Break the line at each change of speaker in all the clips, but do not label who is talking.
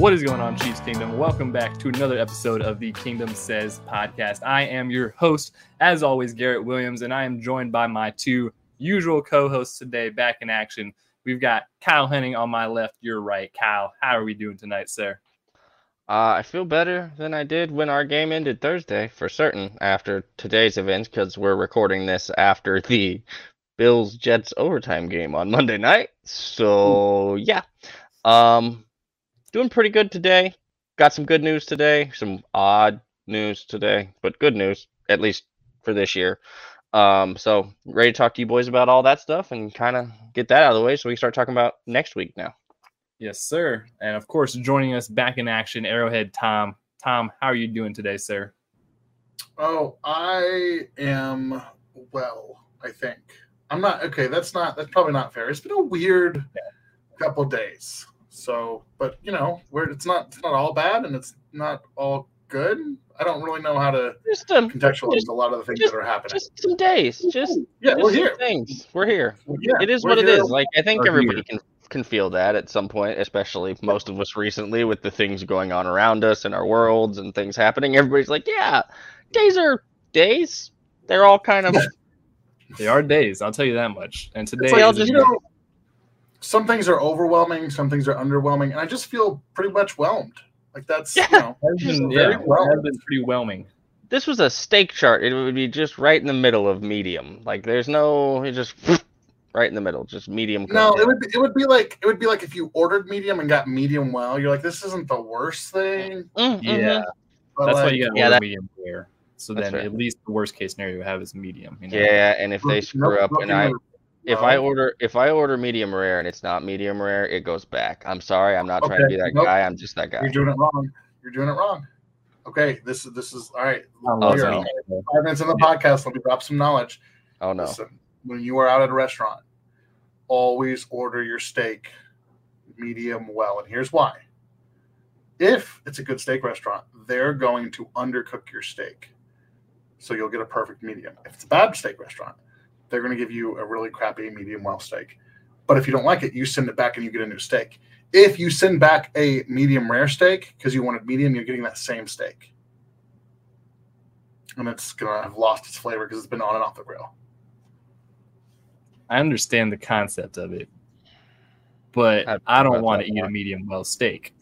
What is going on, Chiefs Kingdom? Welcome back to another episode of the Kingdom Says podcast. I am your host, as always, Garrett Williams, and I am joined by my two usual co hosts today back in action. We've got Kyle Henning on my left, your right. Kyle, how are we doing tonight, sir?
Uh, I feel better than I did when our game ended Thursday, for certain, after today's events, because we're recording this after the Bills Jets overtime game on Monday night. So, yeah. Um, doing pretty good today. Got some good news today, some odd news today, but good news, at least for this year. Um, so ready to talk to you boys about all that stuff and kind of get that out of the way so we can start talking about next week now.
Yes, sir. And of course, joining us back in action, Arrowhead Tom. Tom, how are you doing today, sir?
Oh, I am well, I think. I'm not okay, that's not that's probably not fair. It's been a weird couple days. So, but you know, where it's not it's not all bad and it's not all good. I don't really know how to
Just um,
contextualize
just-
a lot of the things
just-
that are happening.
just some days. Just
yeah,
just
we're here.
Things. We're here.
Yeah,
it is what it
here.
is. Like I think
We're
everybody
here.
can can feel that at some point, especially most of us recently with the things going on around us in our worlds and things happening. Everybody's like, yeah, days are days. They're all kind of
They are days, I'll tell you that much. And today
like,
is
just-
you know, some things are overwhelming, some things are underwhelming, and I just feel pretty much whelmed. Like that's you
Yeah.
know,
has been,
very
yeah,
well.
it has been pretty whelming.
this was a steak chart. It would be just right in the middle of medium. Like there's no it just right in the middle, just medium.
No, it would be, it would be like it would be like if you ordered medium and got medium well. You're like, this isn't the worst thing.
Mm,
Yeah,
mhm.
But
that's why you got
Yeah, that-
medium rare. So then,
right.
at least the worst case scenario you have is medium. You know?
Yeah, and if they screw
look-
up
look
and
in
I
the-
if I order if I order medium rare and it's not medium rare, it goes back. I'm sorry, I'm not trying to be that
nope.
guy. I'm just that guy.
you're doing it wrong. You're doing it wrong. Okay, this is this is all right.
I don't
Oh, oh
know,
we are
no.
five minutes in the podcast. Let me drop some knowledge.
Oh no.
Listen, when you are out at a restaurant, always order your steak medium well. And here's why. If it's a good steak restaurant, they're going to undercook your steak. So you'll get a perfect medium. If it's a bad steak restaurant, they're going to give you a really crappy medium well steak. But if you don't like it, you send it back and you get a new steak. If you send back a medium rare steak because you wanted medium, you're getting that same steak. And it's going to have lost its flavor because it's been on and off the grill.
I understand the concept of it, but
I'd
I don't want to
that
eat a medium well steak.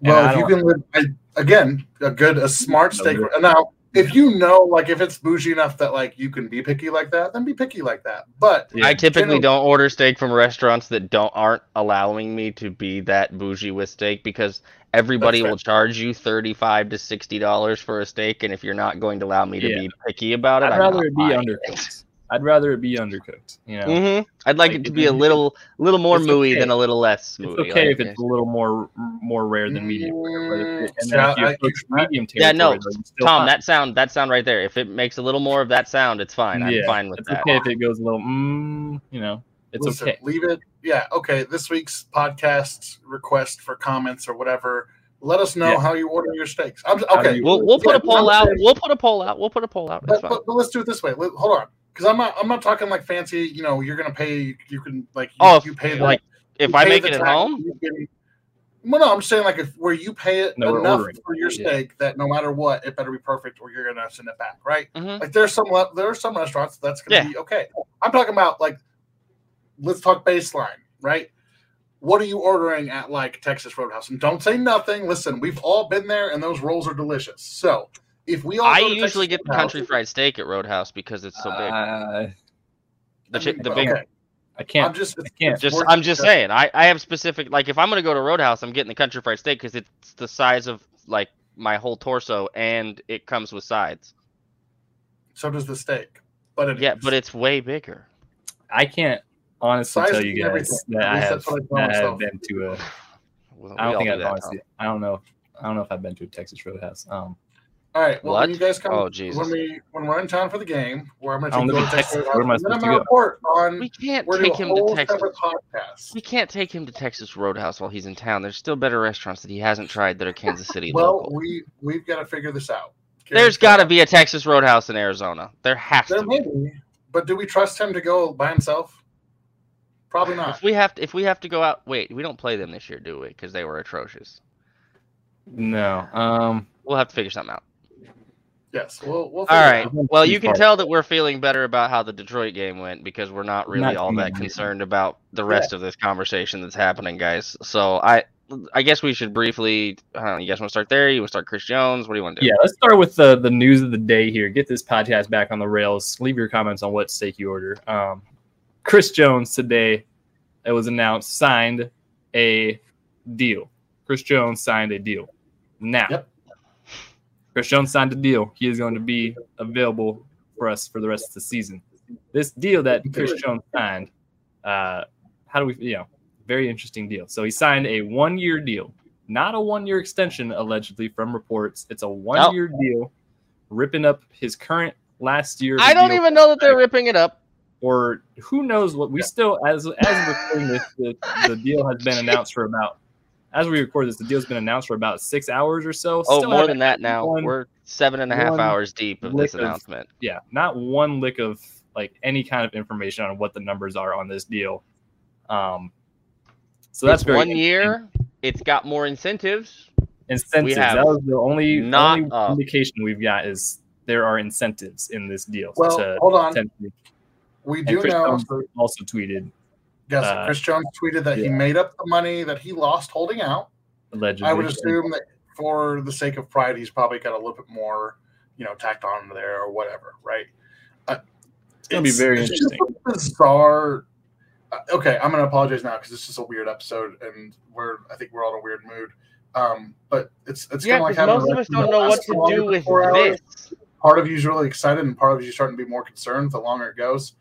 Well, if you can live I, again, a good, a smart steak. Now, if you know, like, if it's bougie enough that like you can be picky like that, then be picky like that. But
Yeah.
I typically don't order steak from restaurants that don't aren't allowing me to be that bougie with steak because everybody will charge you thirty five to sixty dollars for a steak, and if you're not going to allow me to
Yeah.
be picky about it,
I'd
I'm
rather
not
it be
buying
undercooked. I'd rather it be undercooked. You know,
hmm I'd like,
Like,
it to be a little little more
it's
mooey
okay.
than a little less
it's okay
like,
if it's a little more more rare than medium rare. It, and then
Yeah,
if you approach
I-
medium
Yeah, no,
territory, though, you still
Tom,
fine.
that sound that sound right there. If it makes a little more of that sound, it's fine. I'm fine with
it's
that.
okay if it goes a little. Mm, you know, it's
listen,
okay.
leave it. Yeah, okay. This week's podcast request for comments or whatever. Let us know
Yeah.
how you order your steaks. I'm okay.
you-
We'll we'll put
Yeah,
a poll out. We'll put a poll out. We'll put a poll out.
But, but, but let's do it this way. Let- hold on, because I'm not. I'm not talking like fancy. You know, you're gonna pay. You can like. You,
Oh, if-
you pay the,
like if
you
I make
the
it at home,
can- Well, no, I'm saying like if where you pay it
No,
enough for your
Yeah.
steak that no matter what, it better be perfect or you're gonna send it back, right?
Mhm.
Like there's some le- there are some restaurants that's gonna
Yeah.
be okay. I'm talking about like let's talk baseline, right? What are you ordering at like Texas Roadhouse? And don't say nothing. Listen, we've all been there, and those rolls are delicious. So if we all
I
go to
usually
Texas
get the country fried steak at Roadhouse because it's so big.
Uh,
The,
I
chi- the big,
okay,
I
I'm
can't.
just
I can't.
Just. I'm just
discussing.
saying. I I have specific like if I'm gonna go to Roadhouse, I'm getting the country fried steak because it's the size of like my whole torso and it comes with sides.
So does the steak, but it
Yeah, but it's way bigger.
I can't honestly
Size
tell you guys
everything.
that
At
I
least
have,
that's what I
that I have been to a.
Well,
I don't think I've
that,
honestly. I don't know. I don't know if I've been to a Texas Roadhouse. Um,
All right. Well,
What?
when you guys come,
Oh, Jesus.
when we when we're in town for the game, where I'm going to
don't
take you to Texas,
Texas. Where am I
and then I'm
supposed to
going to
go?
report on.
We can't
We're
take him to Texas.
separate podcast.
We can't take him to Texas Roadhouse while he's in town. There's still better restaurants that he hasn't tried that are Kansas City
Well,
local.
we we've got to figure this out.
There's got to be a Texas Roadhouse in Arizona. There has
There
to
may
be.
be, but do we trust him to go by himself? Probably not.
If we have to, if we have to go out, wait, we don't play them this year, do we? Because they were atrocious.
No. Um.
We'll have to figure something out.
Yes, we'll. we'll
All
figure it
right.
out.
Well, you can
far.
tell that we're feeling better about how the Detroit game went because we're not really
Not
all that
much.
concerned about the rest of this conversation that's happening, guys. So I, I guess we should briefly. I don't know, you guys want to start there? You want to start Chris Jones? What do you want to do?
Yeah. Let's start with the the news of the day here. Get this podcast back on the rails. Leave your comments on what steak you order. Um, Chris Jones today, it was announced signed a deal. Chris Jones signed a deal. Now,
Yep.
Chris Jones signed a deal. He is going to be available for us for the rest of the season. This deal that Chris Jones signed, uh, how do we, you know, very interesting deal. So he signed a one year deal, not a one year extension, allegedly from reports. It's a one year deal, ripping up his current last year.
I don't even know that they're ripping it up.
or who knows what we still as as we're this, the, the deal has been announced for about as we record this, the deal's been announced for about six hours or so.
Oh,
Still
more
haven't
than that now.
one-
We're seven and a half hours deep of this
lick of-
announcement.
yeah, not one lick of like any kind of information on what the numbers are on this deal. Um, so that's
It's
very
one year. It's got more incentives.
incentives.
have
That was the only,
not
only
up.
indication we've got is there are incentives in this deal.
Well,
to
hold on.
potentially-
We do
Chris
know.
Also tweeted
Yes,
uh,
Chris Jones tweeted that he made up the money that he lost holding out.
allegedly.
I would assume that for the sake of pride, he's probably got a little bit more, you know, tacked on there or whatever, right? Uh,
It's gonna be very
just
interesting.
a bizarre. Uh, okay, I'm going to apologize now because this is a weird episode and we're I think we're all in a weird mood. Um, but it's it's
Yeah,
kind of like
because
having
most of us don't know what to do with
four hours.
this.
Part of you's really excited, and part of you's starting to be more concerned the longer it goes.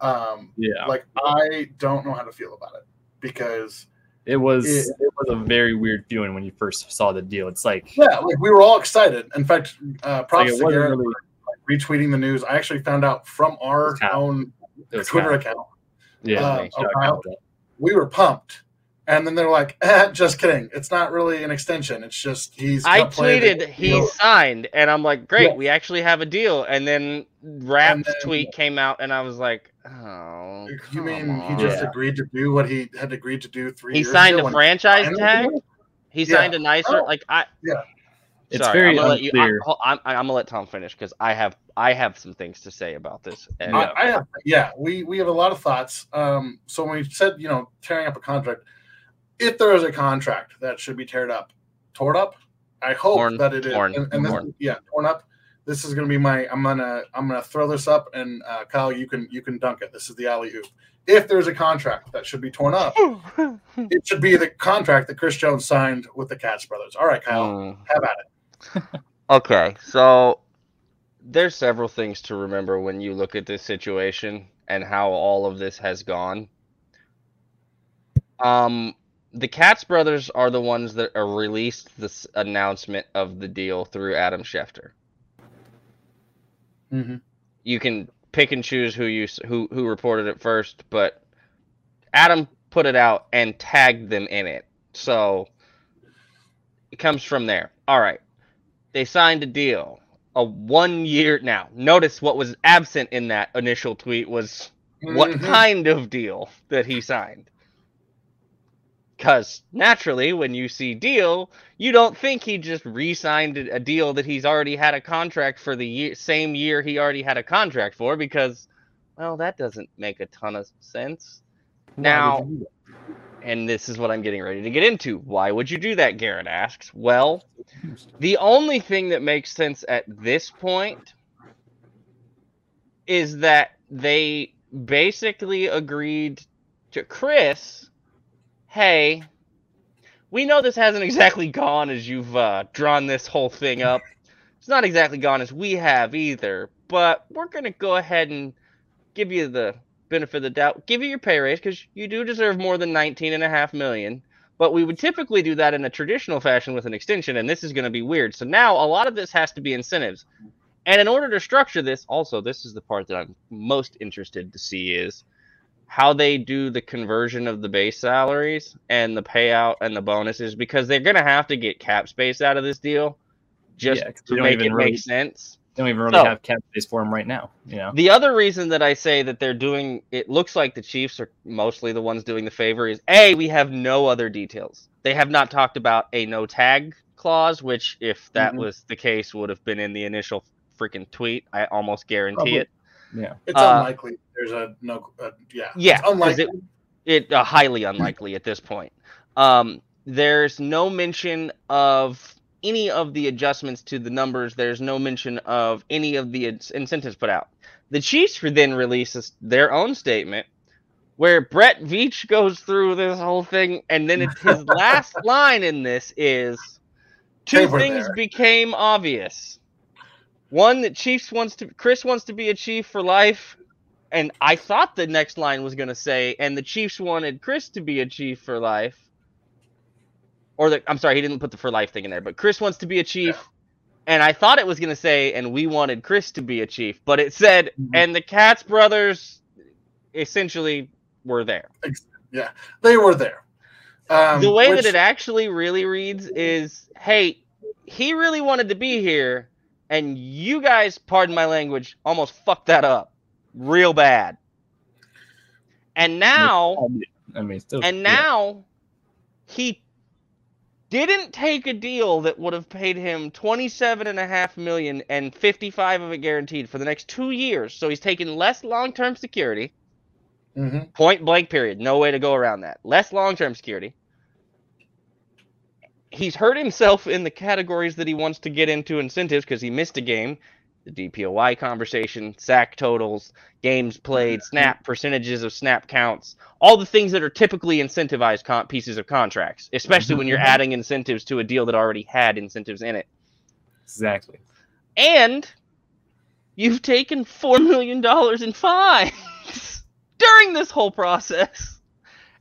Um,
yeah,
like I don't know how to feel about it because
it was
it-
it was a very weird feeling when you first saw the deal. It's like
yeah, like we were all excited. In fact, uh,
like
props
it
to Garrett
really
for retweeting the news. I actually found out from our own Twitter account.
yeah.
uh,
shout out
Kyle.
Kyle.
We were pumped, and then they're like, eh, "Just kidding. It's not really an extension. It's just he's."
I
kept playing
tweeted
the
he
deal."
signed, and I'm like, great,
Yeah.
we actually have a deal. And then Rap's
And then-
tweet came out, and I was like, oh.
You
come
mean he just
Yeah.
agreed to do what he had agreed to do three
He
years
signed
ago
a franchise
Finally
tag. He
Yeah.
signed a nicer
Oh.
like I. Yeah.
It's
Sorry,
very
I'm gonna let you.
unclear.
I, I'm, I'm gonna let Tom finish because I have I have some things to say about this. And
Yeah.
I, I have, yeah, we we have a lot of thoughts. Um, so when we said you know tearing up a contract, if there is a contract that should be teared up, torn up, I hope
Torn,
that it is.
torn,
and, and this,
torn.
yeah, torn up. This is going to be my. I'm gonna I'm gonna throw this up, and uh, Kyle, you can you can dunk it. This is the alley oop. If there's a contract that should be torn up, it should be the contract that Chris Jones signed with the Katz brothers. All right, Kyle,
Mm.
have at it.
Okay, so there's several things to remember when you look at this situation and how all of this has gone. Um, the Katz brothers are the ones that are released this announcement of the deal through Adam Schefter.
Mm-hmm.
You can pick and choose who you who who reported it first, but Adam put it out and tagged them in it. So it comes from there. All right. They signed a deal. A one year now. Notice what was absent in that initial tweet was what
Mhm.
kind of deal that he signed. Because naturally, when you see deal, you don't think he just re-signed a a deal that he's already had a contract for the year, same year he already had a contract for. Because, well, that doesn't make a ton of sense. Now, and this is what I'm getting ready to get into. Why would you do that? Garrett asks. Well, the only thing that makes sense at this point is that they basically agreed to Chris, hey, we know this hasn't exactly gone as you've uh, drawn this whole thing up. It's not exactly gone as we have either, but we're going to go ahead and give you the benefit of the doubt, give you your pay raise because you do deserve more than 19 and a half million. But we would typically do that in a traditional fashion with an extension, and this is going to be weird. So now a lot of this has to be incentives. And in order to structure this, also, this is the part that I'm most interested to see is how they do the conversion of the base salaries and the payout and the bonuses because they're going to have to get cap space out of this deal just
Yeah, 'cause
to
don't
make
even
it
really-
make sense.
They don't even really
So-
have cap space for him right now. You know,
The other reason that I say that they're doing it looks like the Chiefs are mostly the ones doing the favor is A, we have no other details. They have not talked about a no tag clause, which if that
Mhm.
was the case would have been in the initial freaking tweet. I almost guarantee
Probably.
it.
Yeah.
It's
Uh,
unlikely. There's a no. Uh, yeah.
Yeah,
It's unlikely.
it it uh, highly unlikely at this point. Um, there's no mention of any of the adjustments to the numbers. There's no mention of any of the incentives put out. The Chiefs then releases their own statement where Brett Veach goes through this whole thing, and then it's his last line in this is two things
there.
became obvious. One that Chiefs wants to Chris wants to be a chief for life, and I thought the next line was going to say, and the Chiefs wanted Chris to be a chief for life. Or the, I'm sorry, he didn't put the for life thing in there, but Chris wants to be a chief. And I thought it was going to say, and we wanted Chris to be a chief, but it said,
Mhm.
and the Katz brothers essentially were there.
Yeah, they were there. Um,
the way
which-
that it actually really reads is, hey, he really wanted to be here, and you guys, pardon my language, almost fucked that up real bad. And now,
I mean, still,
and
yeah.
now, he didn't take a deal that would have paid him 27 and a half million and 55 of it guaranteed for the next two years. So he's taking less long-term security.
Mhm.
Point blank, period. No way to go around that. Less long term security. He's hurt himself in the categories that he wants to get into incentives because he missed a game. The DPOY conversation, sack totals, games played, snap percentages of snap counts, all the things that are typically incentivized con- pieces of contracts, especially when you're
Mhm.
adding incentives to a deal that already had incentives in it.
exactly.
And you've taken $4 million in fines during this whole process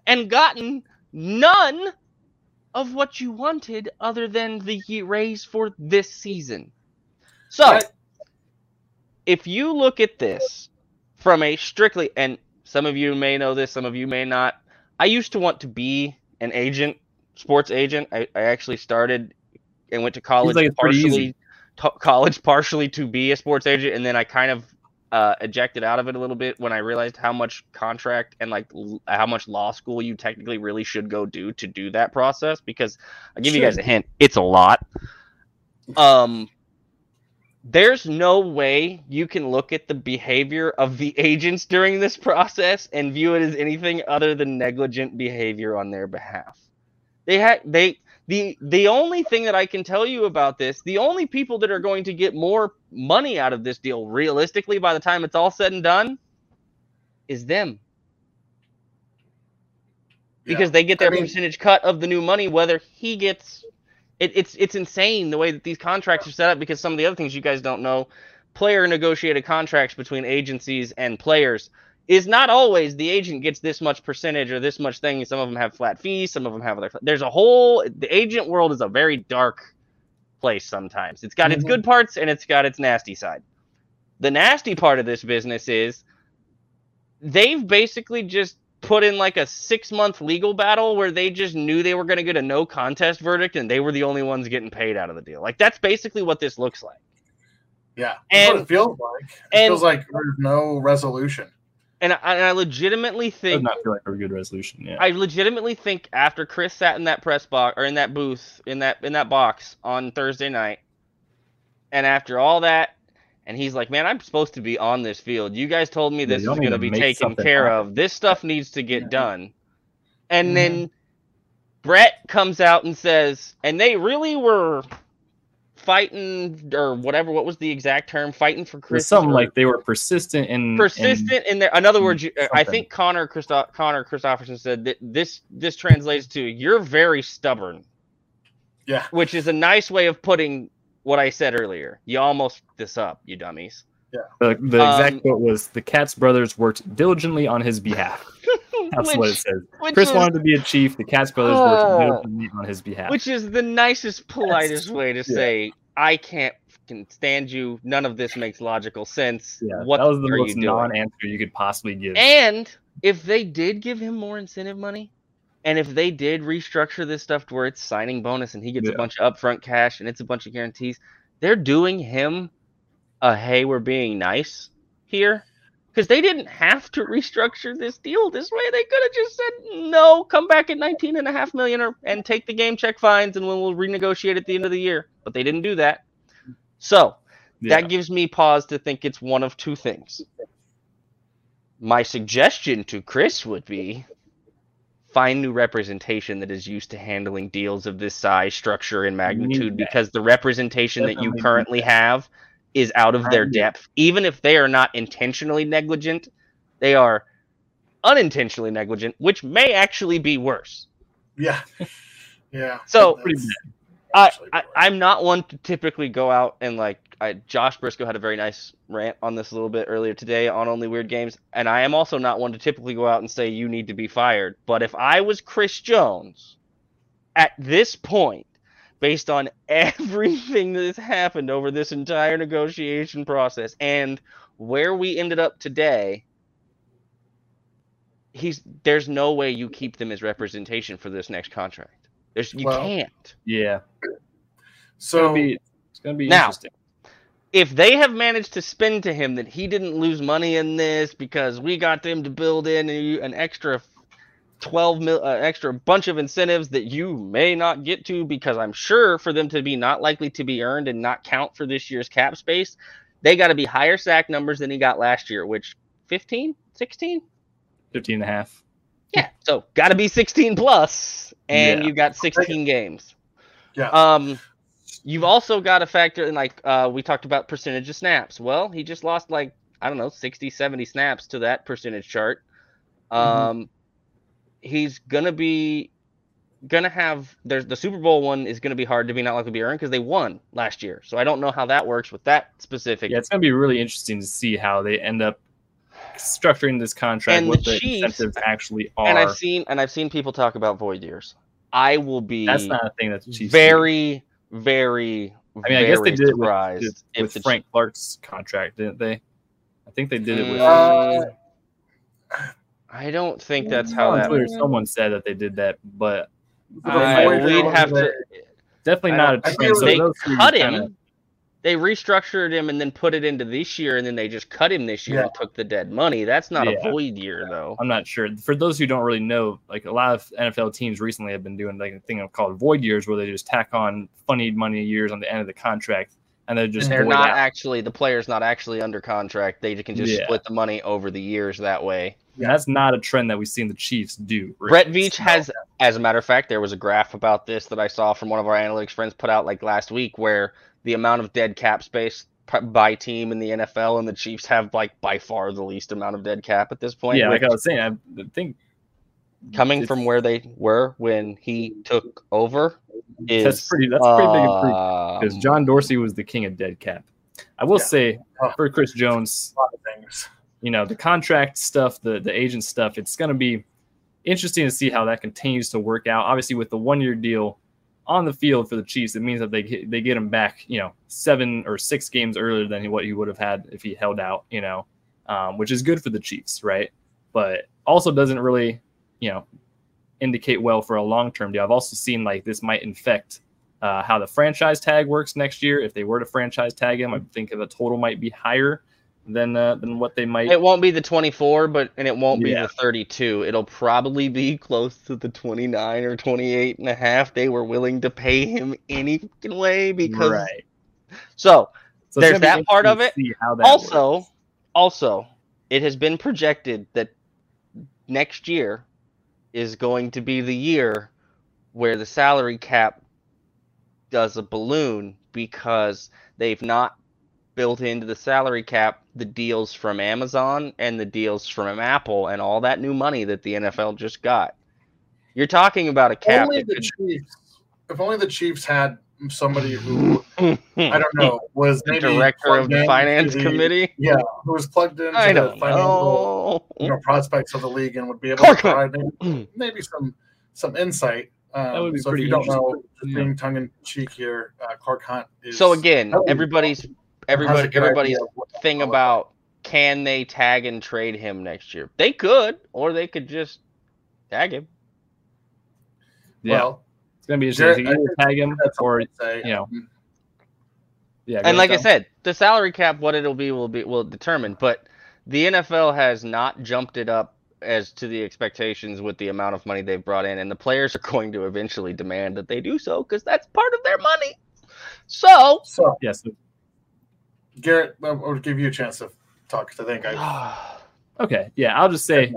and gotten none of what you wanted other than the raise for this season. So,
Right.
If you look at this from a strictly, and some of you may know this, some of you may not, I used to want to be an agent, sports agent. I, I actually started and went to college
like
partially to college partially to be a sports agent and then I kind of uh, ejected out of it a little bit when I realized how much contract and like l- how much law school you technically really should go do to do that process because I'll give you guys a hint it's a lot. Um there's no way you can look at the behavior of the agents during this process and view it as anything other than negligent behavior on their behalf they had they the the only thing that I can tell you about this, the only people that are going to get more money out of this deal realistically by the time it's all said and done is them. Because they get
I
their
mean-
percentage cut of the new money whether he gets it, it's it's insane the way that these contracts are set up because some of the other things you guys don't know player negotiated contracts between agencies and players is not always the agent gets this much percentage or this much thing. Some of them have flat fees, some of them have other. There's a whole the agent world is a very dark place sometimes. It's got its
Mhm.
good parts and it's got its nasty side. The nasty part of this business is they've basically just put in like a six month legal battle where they just knew they were going to get a no contest verdict and they were the only ones getting paid out of the deal. Like that's basically what this looks like.
Yeah. That's what
And-
it feels like. It
and-
feels like there's no resolution.
And I, and I legitimately
Does
think
not feel like a good resolution. Yeah.
I legitimately think after Chris sat in that press box or in that booth in that in that box on Thursday night, and after all that, and he's like, "Man, I'm supposed to be on this field. You guys told me this
y'all
is going to
to
be
make
taken care
happen."
of. This stuff needs to get
Yeah.
done." And
Mhm.
then Brett comes out and says, "And they really were fighting or whatever. What was the exact term? Fighting for
It
Chris.
something like they were persistent in
persistent in there. In other words, you, I think Connor Christo- Connor Christopherson said that this this translates to you're very stubborn,
Yeah.
which is a nice way of putting what I said earlier. You almost this up, you dummies.
The, the exact
Um,
quote was the Katz brothers worked diligently on his behalf. That's what it says. Chris
is,
wanted to be a chief. The Katz brothers
Oh.
worked diligently on his behalf.
which is the nicest, politest way to
yeah.
say I can't fucking stand you. None of this makes logical sense.
yeah,
what
that was the
are
most non-answer you could possibly give.
And if they did give him more incentive money, and if they did restructure this stuff to where it's signing bonus and he gets
Yeah.
a bunch of upfront cash and it's a bunch of guarantees, they're doing him a hey, we're being nice here. because they didn't have to restructure this deal this way. They could have just said, no, come back at 19 and a half million or, and take the game check fines and we'll renegotiate at the end of the year. But they didn't do that. So
Yeah.
that gives me pause to think it's one of two things. My suggestion to Chris would be find new representation that is used to handling deals of this size, structure, and magnitude because the representation that you currently have is out of their depth. Even if they are not intentionally negligent, they are unintentionally negligent, which may actually be worse.
Yeah. Yeah.
So-
That's
Pretty bad.
I, I. I'm not one to typically go out and like I, Josh Briscoe had a very nice rant on this a little bit earlier today on only weird games, and I am also not one to typically go out and say you need to be fired. But if I was Chris Jones at this point, based on everything that has happened over this entire negotiation process and where we ended up today, he's there's no way you keep them as representation for this next contract. There's you
Well,
can't.
Yeah. It's
So
gonna be it's gonna be
Now,
interesting.
if they have managed to spin to him that he didn't lose money in this because we got them to build in a, an extra 12 mil uh, extra bunch of incentives that you may not get to because I'm sure for them to be not likely to be earned and not count for this year's cap space they got to be higher sack numbers than he got last year which 15 16
15 and a half.
Yeah so got to be 16 plus and
Yeah.
you got 16 games
yeah.
um, you've also got to factor in like uh, we talked about percentage of snaps. Well, he just lost like I don't know 60, 70 snaps to that percentage chart. Um, he's gonna be gonna have there's the Super Bowl one is gonna be hard to be not likely to be earned because they won last year. So I don't know how that works with that specific.
Yeah, it's gonna be really interesting to see how they end up structuring this contract,
And
what
the
the,
Chiefs-
incentives actually are.
and I've seen and I've seen people talk about void years. I will be
That's not a thing that the Chiefs do.
very, very.
I mean, I guess they
very
did it with, with,
the
Frank Clark's contract, didn't they? I think they did it with.
Mm, I don't think that's how that.
Twitter, someone said that they did that, but
we'd have to.
definitely not
don't-
trend. So
they cut
kinda-
him. They restructured him and then put it into this year, and then they just cut him this year and took the dead money. That's not
Yeah.
a void year, though.
I'm not sure. For those who don't really know, like a lot of NFL teams recently have been doing like a thing called void years, where they just tack on funny money years on the end of the contract, and they're just
And they're not
out.
actually the player's not actually under contract. They can just
Yeah.
split the money over the years that way.
And that's not a trend that we've seen the Chiefs do. really.
Brett Veach has, as a matter of fact, there was a graph about this that I saw from one of our analytics friends put out like last week, where the amount of dead cap space by team in the NFL and the Chiefs have like by far the least amount of dead cap at this point.
Yeah,
which-
like I was saying, I think
coming from where they were when he took over is
that's pretty. That's a pretty big improvement
um,
because John Dorsey was the king of dead cap. I will
Yeah.
say
Oh.
for Chris Jones,
a lot of things.
You know the contract stuff the the agent stuff it's going to be interesting to see how that continues to work out. Obviously with the one year deal on the field for the chiefs it means that they they get him back you know seven or six games earlier than what he would have had if he held out you know um, which is good for the chiefs right? But also doesn't really you know indicate well for a long term deal. I've also seen like this might infect uh, how the franchise tag works next year. If they were to franchise tag him i think the total might be higher than uh, than what they might
it won't be the 24 but and it won't be
Yeah.
the 32 it'll probably be close to the 29 or 28 and a half they were willing to pay him any fucking way because
right.
so
So
There's that part of
interesting to see how that
also
works.
also it has been projected that next year is going to be the year where the salary cap does a balloon because they've not built into the salary cap the deals from Amazon and the deals from Apple and all that new money that the NFL just got. You're talking about a cap
Only the
could-
Chiefs. If only the Chiefs had somebody who I don't know was
the
maybe
director of the finance
the-
committee.
Yeah, who was plugged into
I
the
don't
financial
know.
you know, prospects of the league and would be able
Clark
to provide maybe, maybe some some insight. Um,
That would be
so if
pretty
you don't know,
interesting.
just
Yeah.
being tongue in cheek here, uh, Clark Hunt is
So again,
That would be
everybody's
has a
everybody
good
everybody's
idea of what that
thing about can they tag and trade him next year? They could, or they could just tag him.
Yeah,
Well,
it's gonna be
Jared,
interesting.
I
Either tag him or
or say.
you know,
um,
yeah.
And like I said, the salary cap, what it'll be will be will determine. But the NFL has not jumped it up as to the expectations with the amount of money they've brought in, and the players are going to eventually demand that they do so because that's part of their money. So,
So,
Yes.
Garrett, I'll give you a chance to talk because I think I.
Okay. Yeah. I'll just say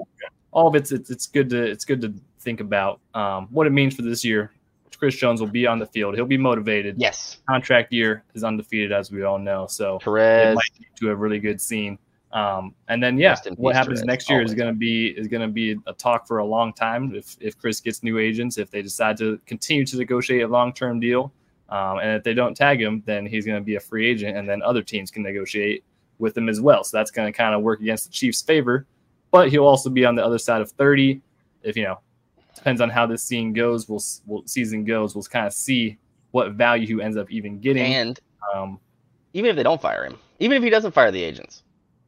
all of it's it's, it's good to it's good to think about um, what it means for this year. Chris Jones will be on the field. He'll be motivated.
yes,
Contract year is undefeated, as we all know. So it
Perez.
might lead to a really good scene. Um, and then yeah, what
peace,
happens
Perez,
next year is going to be is going to be a talk for a long time. If if Chris gets new agents, if they decide to continue to negotiate a long term deal, um, and if they don't tag him, then he's going to be a free agent, and then other teams can negotiate with him as well. So that's going to kind of work against the Chiefs' favor. But he'll also be on the other side of thirty. If you know, depends on how this scene goes. We'll, we'll season goes. We'll kind of see what value he ends up even getting.
And
Um,
even if they don't fire him, even if he doesn't fire the agents,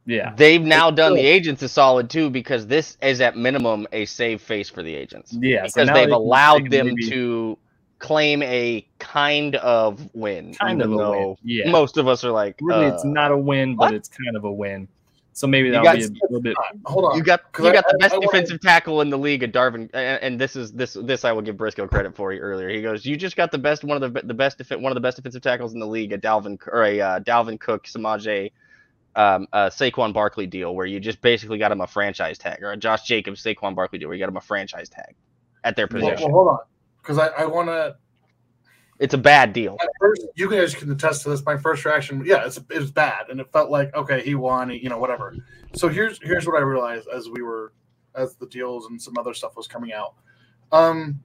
yeah,
they've now
It's
done the agents a solid too because this is at minimum a save face for the agents.
yeah.
because
now
they've
they
allowed them
maybe-
to claim a kind of win.
kind of a win. Yeah,
Most of us are like,
really,
uh,
it's not a win, but
what?
it's kind of a win. So maybe that'll
got-
be a little bit.
Hold on.
You got
'Cause
you
I-
got the
I-
best
I wanna-
defensive tackle in the league, at Darvin, and, and this is this this I will give Briscoe credit for earlier. He goes, "You just got the best one of the the best defen- one of the best defensive tackles in the league, a Dalvin or a uh, Dalvin Cook, Samaje, um, uh, Saquon Barkley deal, where you just basically got him a franchise tag, or a Josh Jacobs Saquon Barkley deal, where you got him a franchise tag at their
Well,
position.
well, hold on, because I, I want to.
It's a bad deal.
At first, you guys can attest to this. My first reaction, yeah, it's it was bad, and it felt like okay, he won, he, you know, whatever. So here's here's what I realized as we were as the deals and some other stuff was coming out. Um,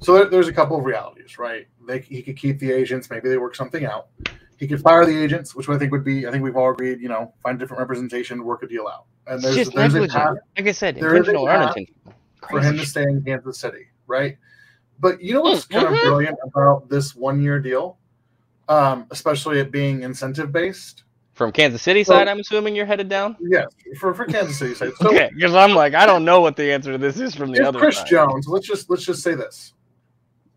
so there, there's a couple of realities, right? They he could keep the agents, maybe they work something out. He could fire the agents, which I think would be, I think we've all agreed, you know, find different representation, work a deal out. And there's there's a path
Like I said,
there is a
intentional
path for him to stay in Kansas City, right? But you know what's kind of
Mhm.
brilliant about this one year deal, um, especially it being incentive based?
From Kansas City
So-
side, I'm assuming you're headed down.
Yes, for, for Kansas City side. So
okay, because I'm like, I don't know what the answer to this is from the other
Chris
side.
Jones, let's just let's just say this.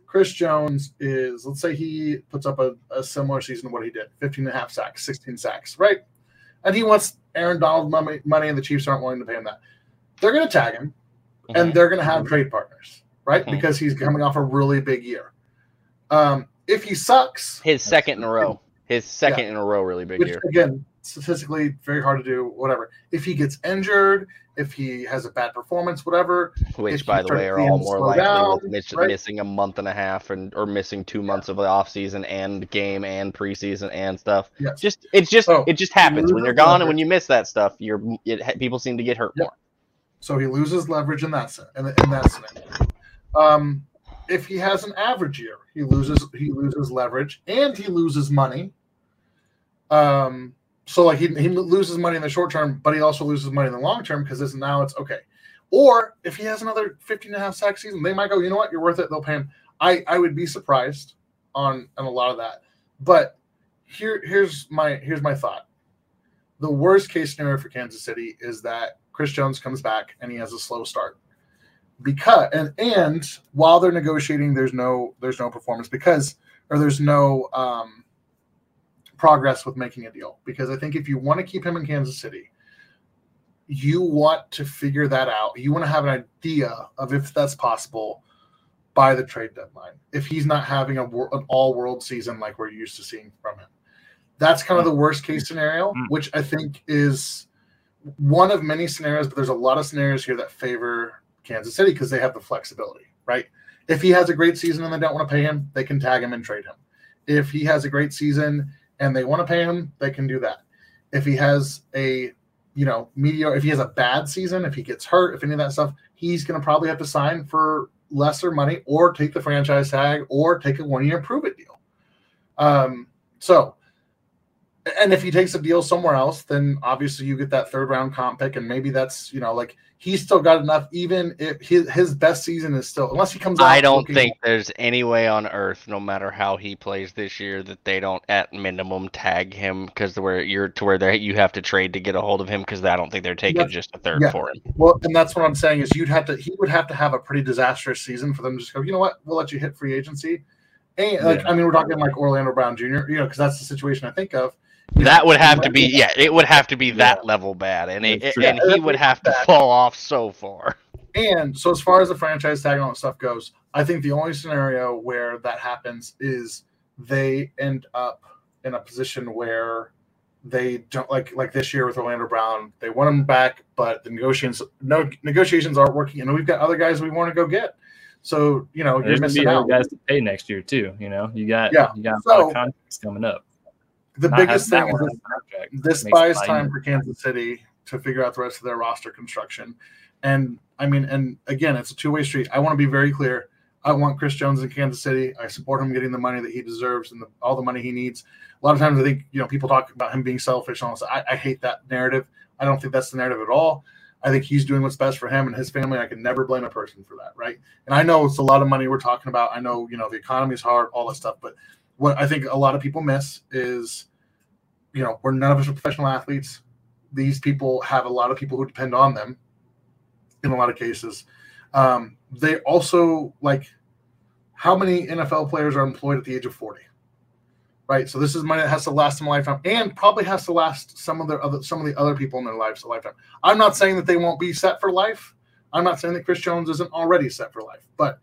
Chris Jones is, let's say he puts up a, a similar season to what he did 15 and a half sacks, 16 sacks, right? And he wants Aaron Donald money, money and the Chiefs aren't willing to pay him that. They're going to tag him and
Mhm.
they're going to have trade partners, right?
Mhm.
Because he's coming off a really big year. Um, if he sucks,
his second in a row, his second in a row, really big
which
year.
again, statistically very hard to do, whatever. If he gets injured, if he has a bad performance, whatever,
Which, by the way, are all more likely
down,
with miss,
right?
missing a month and a half and or missing two months of the offseason and game and preseason and stuff.
yes.
Just it's just
So,
it just happens when you're gone and when you miss that stuff. You're it, people seem to get hurt
Yep.
more.
So he loses leverage in that sen- in, in that scenario. Um, if he has an average year, he loses he loses leverage and he loses money. Um, so like he, he loses money in the short term, but he also loses money in the long term because now it's okay. Or if he has another 15 and a half sack season, they might go, you know what, you're worth it. They'll pay him. I, I would be surprised on on a lot of that. But here here's my here's my thought. The worst case scenario for Kansas City is that Chris Jones comes back and he has a slow start. Because and and while they're negotiating, there's no there's no performance because or there's no um, progress with making a deal. Because I think if you want to keep him in Kansas City, you want to figure that out. You want to have an idea of if that's possible by the trade deadline. If he's not having a an all world season like we're used to seeing from him, that's kind of the worst case scenario,
Mm.
which I think is one of many scenarios. But there's a lot of scenarios here that favor Kansas City because they have the flexibility, right? If he has a great season and they don't want to pay him, they can tag him and trade him. If he has a great season and they want to pay him, they can do that. If he has a you know, mediocre. If he has a bad season, if he gets hurt, if any of that stuff, he's going to probably have to sign for lesser money or take the franchise tag or take a one year prove it deal. Um, so, and if he takes a deal somewhere else, then obviously you get that third round comp pick, and maybe that's you know like he's still got enough. Even if his his best season is still, unless he comes out.
I don't think there's any way on earth, no matter how he plays this year, that they don't at minimum tag him because where you're to where they you have to trade to get a hold of him because I don't think they're taking just a third
yeah.
for him.
Well, and that's what I'm saying is you'd have to he would have to have a pretty disastrous season for them to just go, you know what, we'll let you hit free agency. And like
Yeah.
I mean, we're talking like Orlando Brown Jr., you know, because that's the situation I think of.
That would have to be yeah, it would have to be that level bad, and it,
That's
and he would have to fall off so far.
And so, as far as the franchise tag and all that stuff goes, I think the only scenario where that happens is they end up in a position where they don't like like this year with Orlando Brown. They want him back, but the negotiations no negotiations aren't working, and we've got other guys we want to go get. So you know
There's
you're
gonna be
missing
other
out.
guys to pay next year too. You know, you got
Yeah.
you got a
So-
lot of contracts coming up.
The
Not
biggest thing is
one on contract
this
makes
buys time for Kansas City to figure out the rest of their roster construction. And I mean, and again, it's a two way street. I want to be very clear. I want Chris Jones in Kansas City. I support him getting the money that he deserves and the, all the money he needs. A lot of times, I think you know people talk about him being selfish and all this. I, I hate that narrative. I don't think that's the narrative at all. I think he's doing what's best for him and his family. I can never blame a person for that, right? And I know it's a lot of money we're talking about. I know you know the economy's hard, all that stuff. But what I think a lot of people miss is you know, we're none of us are professional athletes. These people have a lot of people who depend on them in a lot of cases. Um, they also like how many NFL players are employed at the age of 40? Right. So this is money that has to last them a lifetime and probably has to last some of their other some of the other people in their lives a lifetime. I'm not saying that they won't be set for life. I'm not saying that Chris Jones isn't already set for life, but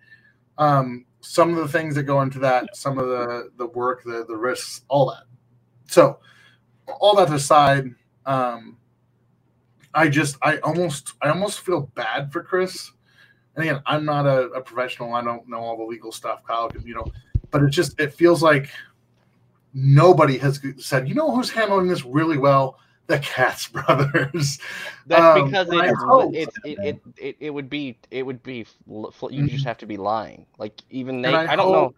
um, some of the things that go into that, some of the the work, the the risks, all that. So all that aside, um, I just I almost I almost feel bad for Chris. And again, I'm not a, a professional. I don't know all the legal stuff, Kyle. You know, but it just it feels like nobody has said, you know, who's handling this really well? The Katz brothers.
That's
Um,
because it, it, it, it, it, would be it would be you
Mhm.
just have to be lying. Like even they,
And
I, don't know.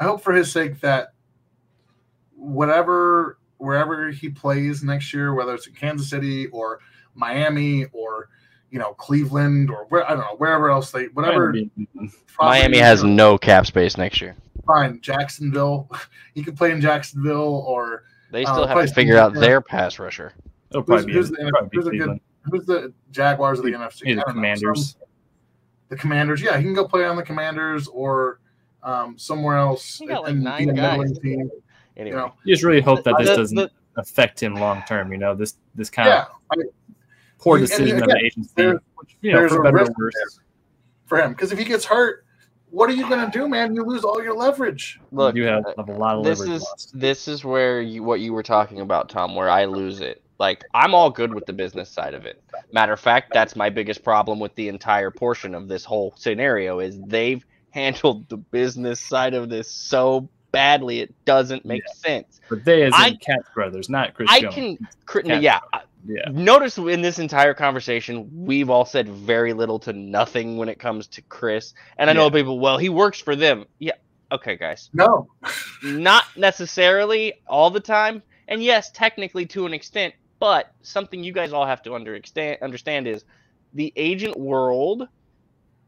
I hope for his sake that whatever wherever he plays next year, whether it's in Kansas City or Miami or you know Cleveland or where I don't know wherever else they whatever
Miami has no cap space next year.
fine Jacksonville. He could play in Jacksonville or
They
Uh,
still have to figure out their pass rusher.
It'll probably be,
who's the- who's a good- who's the Jaguars of the NFC?
Either
I know,
Commanders.
some- the Commanders, yeah, he can go play on the Commanders or um, somewhere else
He got like
and
nine
be a
guys.
middling team.
Anyway,
You know,
You just really hope that this
The-
doesn't
the-
affect him long term. You know, this this kind
yeah,
of
I mean,
poor
and- and
decision of the agency,
there-
you know,
there's
for
a
better or
risk
worse.
there for him because if he gets hurt, what are you going to do, man? You lose all your leverage.
look,
you have, have a lot of
this
leverage
is
lost.
this is where you what you were talking about, Tom, where I lose it. Like I'm all good with the business side of it. Matter of fact, that's my biggest problem with the entire portion of this whole scenario is they've handled the business side of this so badly it doesn't make sense.
But they, as in
I-
Katz brothers, not Chris
I
Jones.
can crit-
Cat-
yeah, I-
yeah,
Notice in this entire conversation, we've all said very little to nothing when it comes to Chris. And I know
Yeah.
people, well, he works for them. Yeah. Okay, guys.
No,
Not necessarily all the time. And yes, technically to an extent, but something you guys all have to understand understand is the agent world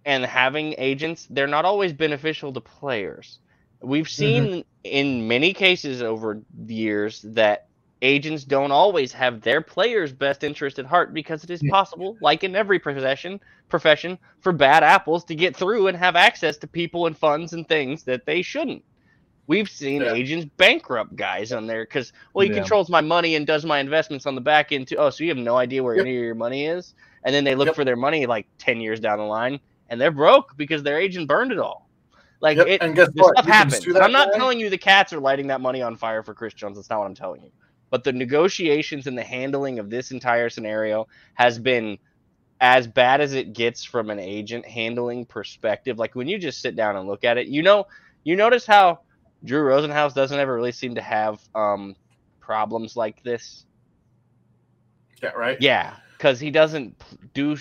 and having agents, they're not always beneficial to players. We've mm-hmm. seen in many cases over the years that agents don't always have their players' best interest at heart because it is possible, like in every profession, profession, for bad apples to get through and have access to people and funds and things that they shouldn't. We've seen
Yeah.
agents bankrupt guys on there because, well, he
Yeah.
controls my money and does my investments on the back end too. Oh, so you have no idea where
Yep.
any of your money is, and then they look
Yep.
for their money like ten years down the line, and they're broke because their agent burned it all. Like
Yep,
it,
and guess what?
stuff
You
happens. I'm not
guy.
telling you the Katz are lighting that money on fire for Chris Jones. That's not what I'm telling you. But the negotiations and the handling of this entire scenario has been as bad as it gets from an agent handling perspective. Like when you just sit down and look at it, you know, you notice how Drew Rosenhaus doesn't ever really seem to have um, problems like this.
Yeah, right.
Yeah, because he doesn't do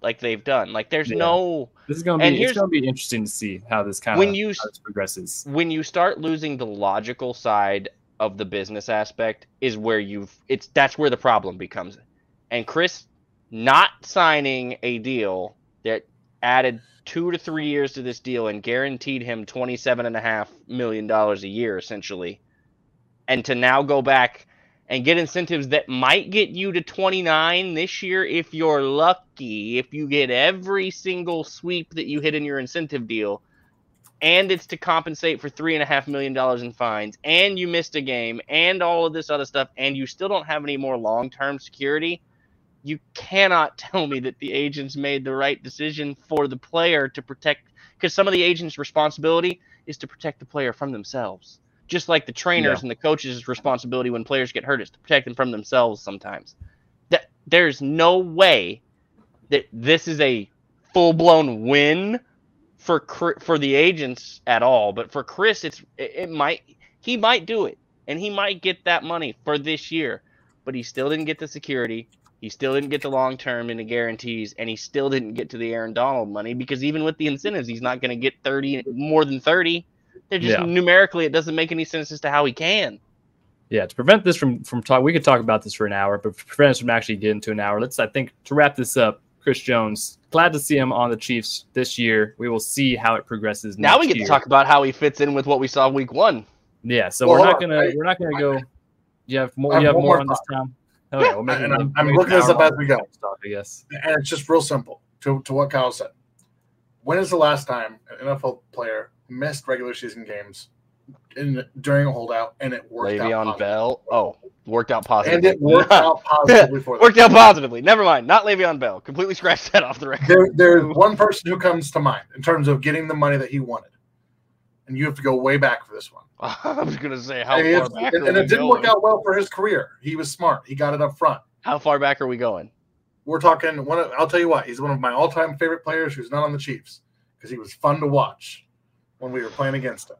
like they've done. Like there's
Yeah.
no
this is gonna
And
be it's gonna be interesting to see how this kind
When
of
you s-
how this progresses.
when you start losing the logical side of the business aspect is where you've it's that's where the problem becomes and chris not signing a deal that added two to three years to this deal and guaranteed him 27 and a half million dollars a year essentially and to now go back and get incentives that might get you to 29 this year if you're lucky if you get every single sweep that you hit in your incentive deal and it's to compensate for three and a half million dollars in fines, and you missed a game, and all of this other stuff, and you still don't have any more long term security, you cannot tell me that the agents made the right decision for the player to protect because some of the agents' responsibility is to protect the player from themselves. Just like the trainers
Yeah.
and the coaches' responsibility when players get hurt is to protect them from themselves sometimes. That there's no way that this is a full blown win for for the agents at all. But for Chris, it's it, it might he might do it and he might get that money for this year, but he still didn't get the security. He still didn't get the long term and the guarantees, and he still didn't get to the Aaron Donald money because even with the incentives, he's not going to get thirty more than thirty. They're just
Yeah.
numerically, it doesn't make any sense as to how he can.
Yeah, to prevent this from from talk, we could talk about this for an hour, but prevent us from actually getting to an hour, let's I think to wrap this up. Chris Jones, glad to see him on the Chiefs this year. We will see how it progresses.
Now we get
year.
to talk about how he fits in with what we saw week one.
Yeah, so
Well,
we're not gonna
I-
we're not gonna go. You have more. You have more
more
on this time. Oh
Yeah,
yeah, we'll
and I'm-
we'll
I'm looking
an
this up as we go.
long Talk, I guess.
and it's just real simple to, to what Kyle said. When is the last time an NFL player missed regular season games in during a holdout and it worked out
Le'Veon
positively?
Bell. Oh, worked out positively.
and it worked out positively for them.
worked out positively. Never mind. Not Le'Veon Bell. Completely scratched that off the record.
There, there's one person who comes to mind in terms of getting the money that he wanted, and you have to go way back for this one.
I was gonna say how
And,
far back
and- and it didn't
going?
work out well for his career. He was smart. He got it up front.
How far back are we going?
We're talking one. Of, I'll tell you what. He's one of my all-time favorite players who's not on the Chiefs because he was fun to watch when we were playing against him.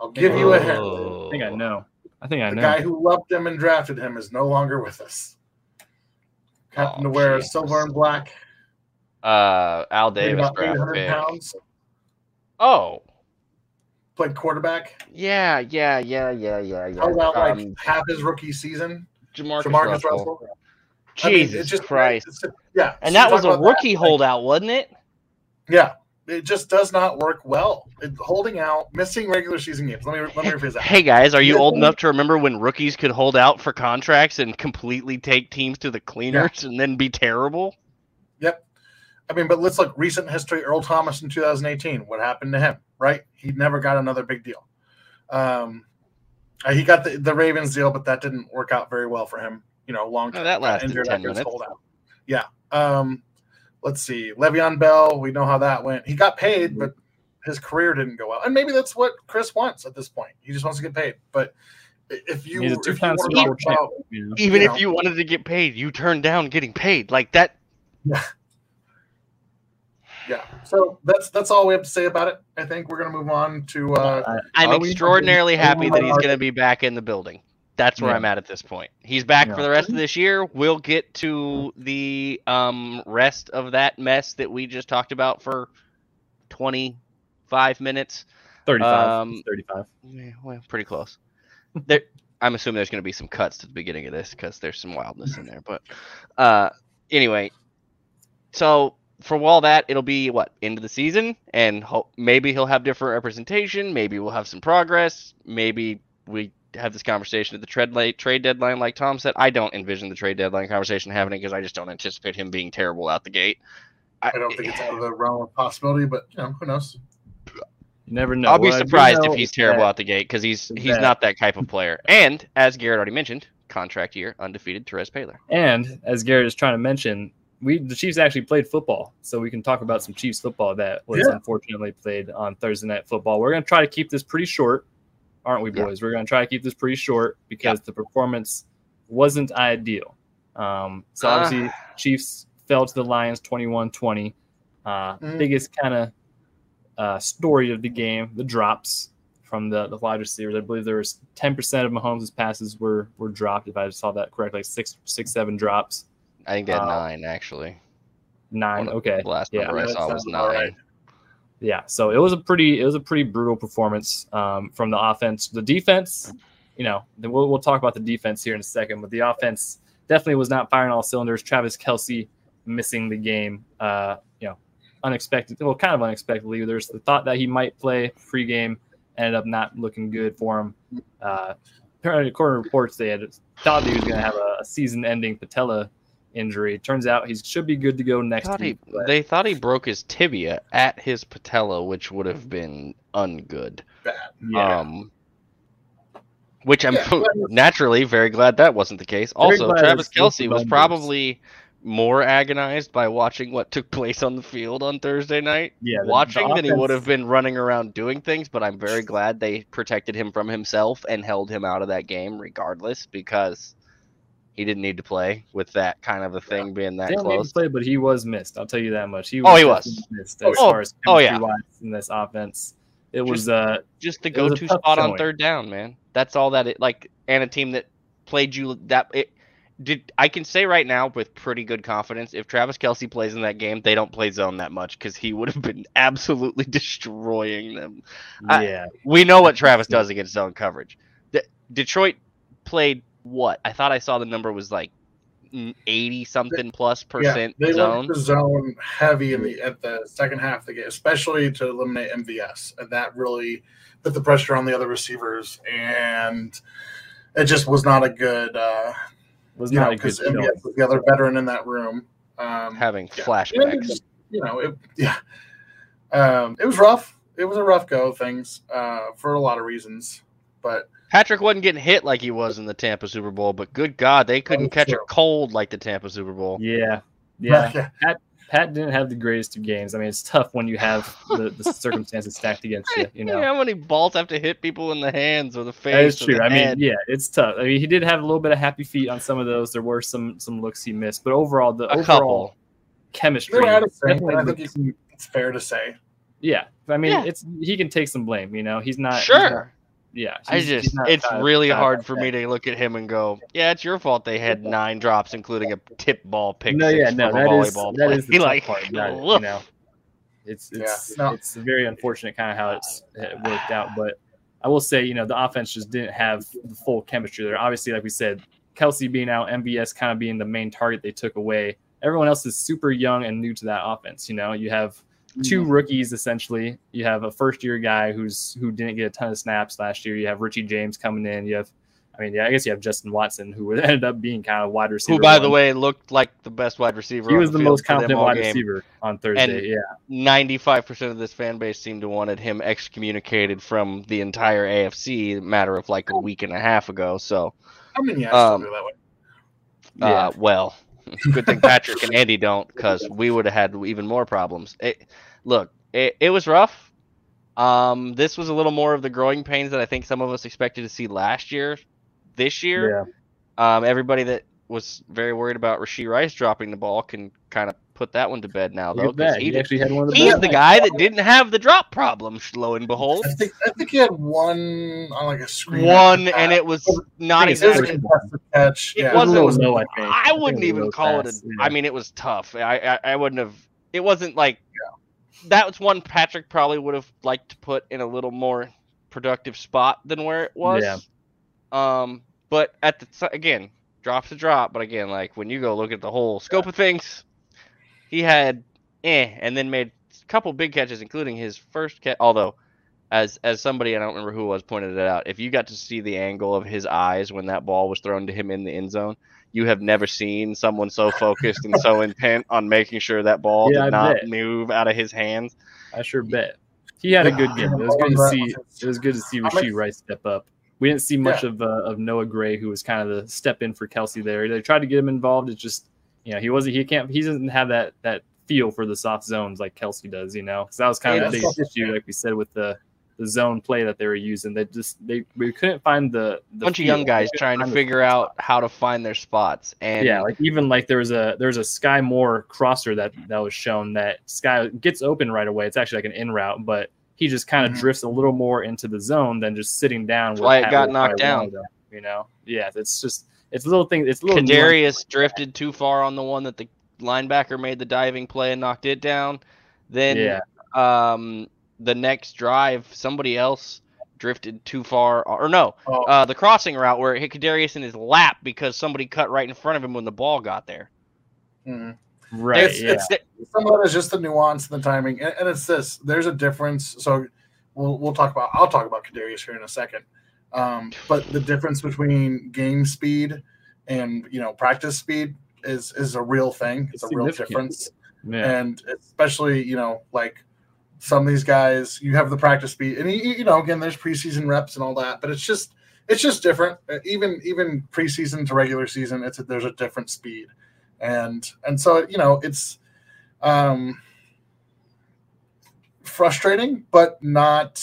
I'll give you a hint.
Oh.
I think I know. I think I
The
know.
The guy who loved him and drafted him is no longer with us. Happened
Oh,
to wear
Jesus.
silver and black.
Uh, Al Davis
about
draft
800 pounds.
Oh,
Played quarterback.
yeah, yeah, yeah, yeah, yeah, yeah.
Held out like
Um,
half his rookie season.
Jamarcus,
Jamarcus
Russell.
Russell. I mean,
Jesus
just-
Christ!
it's- yeah.
And
so
that was a
about that,
rookie
like,
holdout, wasn't it?
Yeah. It just does not work well. It, holding out, missing regular season games. Let me let me rephrase that.
Hey guys, are you
Yeah.
old enough to remember when rookies could hold out for contracts and completely take teams to the cleaners and then be terrible?
Yep. I mean, but let's look recent history. Earl Thomas in 2018. What happened to him? Right? He never got another big deal. Um, uh, he got the, the Ravens deal, but that didn't work out very well for him. You know, long
Oh, that lasted
injured
10
after his
minutes.
holdout. Yeah. Um, let's see. Le'Veon Bell. We know how that went. He got paid, but his career didn't go well. And maybe that's what Chris wants at this point. He just wants to get paid. But if you
He's a
if you
two-time
want
Super
to
Bowl
talk about
champion. You know?
Even
You
if you wanted to get paid, you turned down getting paid. Like that.
yeah, so that's that's all we have to say about it. I think we're gonna move on to uh,
I'm extraordinarily happy that he's going to be back in the building. That's where
Yeah.
I'm at at this point. He's back
Yeah.
for the rest of this year. We'll get to the um, rest of that mess that we just talked about for 25 minutes.
35.
Um,
35.
Yeah, well, pretty close. There, I'm assuming there's going to be some cuts to the beginning of this because there's some wildness in there. But uh, anyway, so for all that, it'll be what end of the season, and ho- maybe he'll have different representation. Maybe we'll have some progress. Maybe we have this conversation at the trade late trade deadline, like Tom said. I don't envision the trade deadline conversation happening because I just don't anticipate him being terrible out the gate.
I don't think it's out of the realm of possibility, but you know, who knows?
You never know.
I'll be
What I do
surprised
know
if he's terrible
that-
out the gate because he's he's
that-
not that type of player. And as Garrett already mentioned, contract year, undefeated Therese Paler.
And as Garrett is trying to mention, we the Chiefs actually played football, so we can talk about some Chiefs football that was
Yeah.
unfortunately played on Thursday night football. We're gonna try to keep this pretty short, aren't we,
Yeah.
boys? We're gonna try to keep this pretty short because the performance wasn't ideal. Um, so
Ah.
obviously, Chiefs fell to the Lions 21-20. Uh,
Mhm.
Biggest kind of uh, story of the game, the drops from the, the wide receivers. I believe there was 10% of Mahomes' passes were were dropped, if I saw that correctly, like six, six, seven drops.
I think they had
Uh,
nine actually.
Nine. Okay.
The last
Yeah,
number I saw was nine.
right.
Yeah. So it was a pretty it was a pretty brutal performance um, from the offense. The defense, you know, we'll we'll talk about the defense here in a second, but the offense definitely was not firing all cylinders. Travis Kelce missing the game. Uh, you know, unexpected. Well, kind of unexpectedly. There's the thought that he might play pregame. Ended up not looking good for him. Uh, according to reports, they had thought that he was going to have a, a season-ending patella injury. Turns out he should be good to go next
Thought he-
week. but-
they thought he broke his tibia at his patella, which would have been ungood.
Bad.
yeah.
Um, which I'm
Yeah, but-
naturally very glad that wasn't the case.
Very
Also, Travis Kelce was probably more agonized by watching what took place on the field on Thursday night,
yeah, the- the
watching than he would have been running around doing things. But I'm very glad they protected him from himself and held him out of that game, regardless, because he didn't need to play with that kind of a thing being that
Didn't need to
close.
play, but he was missed. I'll tell you that much. He
Oh,
was
he was.
missed
Oh,
as
oh,
far as
oh, yeah.
in this offense. It was uh
just the
It was a
go-to spot on third down, man. That's all that it like, and a team that played you that it did. I can say right now with pretty good confidence, if Travis Kelce plays in that game, they don't play zone that much because he would have been absolutely destroying them. I-
yeah.
We know what Travis does against zone coverage. De- Detroit played what? I thought I saw the number was like eighty something plus percent
yeah, they
zone.
the zone heavy in the at the second half of the game, especially to eliminate MVS, and that really put the pressure on the other receivers, and it just was not a good. Uh,
Was not a good
because. MVS was the other veteran in that room. Um,
having
yeah.
flashbacks.
Just, you know, it, yeah, um, it was rough. It was a rough go of things uh, for a lot of reasons, but
Patrick wasn't getting hit like he was in the Tampa Super Bowl, but good God, they couldn't oh, catch a cold like the Tampa Super Bowl.
Yeah. Yeah.
yeah,
Pat didn't have the greatest of games. I mean, it's tough when you have the, the circumstances stacked against you, you know.
how many balls have to hit people in the hands or the face?
That is
or
true.
the
I mean, yeah, it's tough. I mean, he did have a little bit of happy feet on some of those. There were some some looks he missed, but overall, the
a
overall
couple.
chemistry.
they were out
definitely
I think you it's fair to say.
yeah, I mean,
Yeah.
it's he can take some blame. You know, he's not he's not-
Sure.
Yeah,
I
he's- he's
just,
not
it's
kind
really
kind
hard
like
for
that.
me to look at him and go, yeah, it's your fault they had nine drops, including a tip ball pick
No,
six
yeah, no,
from a
that is
volleyball
that
play.
the
like,
part about. You know, it's
Yeah,
it's
no.
it's very unfortunate kind of how it's it worked out. But I will say, you know, the offense just didn't have the full chemistry there. Obviously, like we said, Kelce being out, MVS kind of being the main target they took away. Everyone else is super young and new to that offense. You know, you have two
Mm-hmm.
rookies essentially. You have a first year guy who's who didn't get a ton of snaps last year. You have Richie James coming in. You have, I mean, yeah, I guess you have Justin Watson who would ended up being kind of wide receiver.
Who, by the way, looked like the best wide receiver.
he was the
field
most
for
confident wide
game.
receiver on Thursday.
And-
yeah.
Ninety-five percent of this fan base seemed to wanted him excommunicated from the entire AFC. A matter of like a week and a half ago. So,
I mean, yeah, I
Um,
that way.
uh, well, good thing Patrick and Andy don't, because we would have had even more problems. It, look, it, it was rough. Um, this was a little more of the growing pains that I think some of us expected to see last year. This year,
Yeah.
um, everybody that was very worried about Rasheed Rice dropping the ball can kind of put that one to bed now, though.
Look at
'cause
that.
he
He,
did-
actually had one of the
he's the guy that didn't have the drop problem, lo and behold.
I think I think he had one on like a screen.
One, and it was not
think
It
exactly.
catch.
It
Yeah,
It was a
wasn't-
little low, I think.
I wouldn't
it was
even
little
call it. A,
fast,
I mean, it was tough. I, I I wouldn't have. It wasn't like. That was one Patrick probably would have liked to put in a little more productive spot than where it was.
Yeah.
Um, but at the again, drops a drop. But again, like when you go look at the whole scope of things, he had eh, and then made a couple big catches, including his first catch. Although, as as somebody I don't remember who was pointed it out, if you got to see the angle of his eyes when that ball was thrown to him in the end zone, you have never seen someone so focused and so intent on making sure that ball
Yeah, I
did not
bet.
move out of his hands.
I sure bet. He had a good game. It was good to see. It was good to see
I'm
Rasheed Rice step up. We didn't see much
Yeah.
of uh, of Noah Gray, who was kind of the step in for Kelce there. They tried to get him involved. It just, you know, he wasn't. He can't. He doesn't have that that feel for the soft zones like Kelce does. You know, because that was kind of the
Yeah,
biggest issue, like we said, with the the zone play that they were using. They just they we couldn't find the, the
bunch of young guys trying to
find the
figure out how to find their spots. And
yeah, like even like there was a there's a Skyy Moore crosser that that was shown that Skyy gets open right away. It's actually like an in route, but he just kind of
Mhm.
drifts a little more into the zone than just sitting down.
That's why it got knocked down.
wanna You know, yeah, it's just it's a little thing. It's a little nuanced.
Kadarius drifted too far on the one that the linebacker made the diving play and knocked it down. Then
Yeah,
um, the next drive, somebody else drifted too far, or no,
Oh,
uh, the crossing route where it hit Kadarius in his lap because somebody cut right in front of him when the ball got there.
mhm.
right.
It's,
yeah,
it's some of it is just the nuance and the timing, and, and it's this. There's a difference. So we'll we'll talk about. I'll talk about Kadarius here in a second. Um, but the difference between game speed and you know practice speed is is a real thing. It's,
It's
a real difference,
Yeah.
and especially you know like some of these guys, you have the practice speed, and you, you know again, there's preseason reps and all that, but it's just it's just different. Uh, Even even preseason to regular season, it's a, there's a different speed, and and so you know it's um frustrating, but not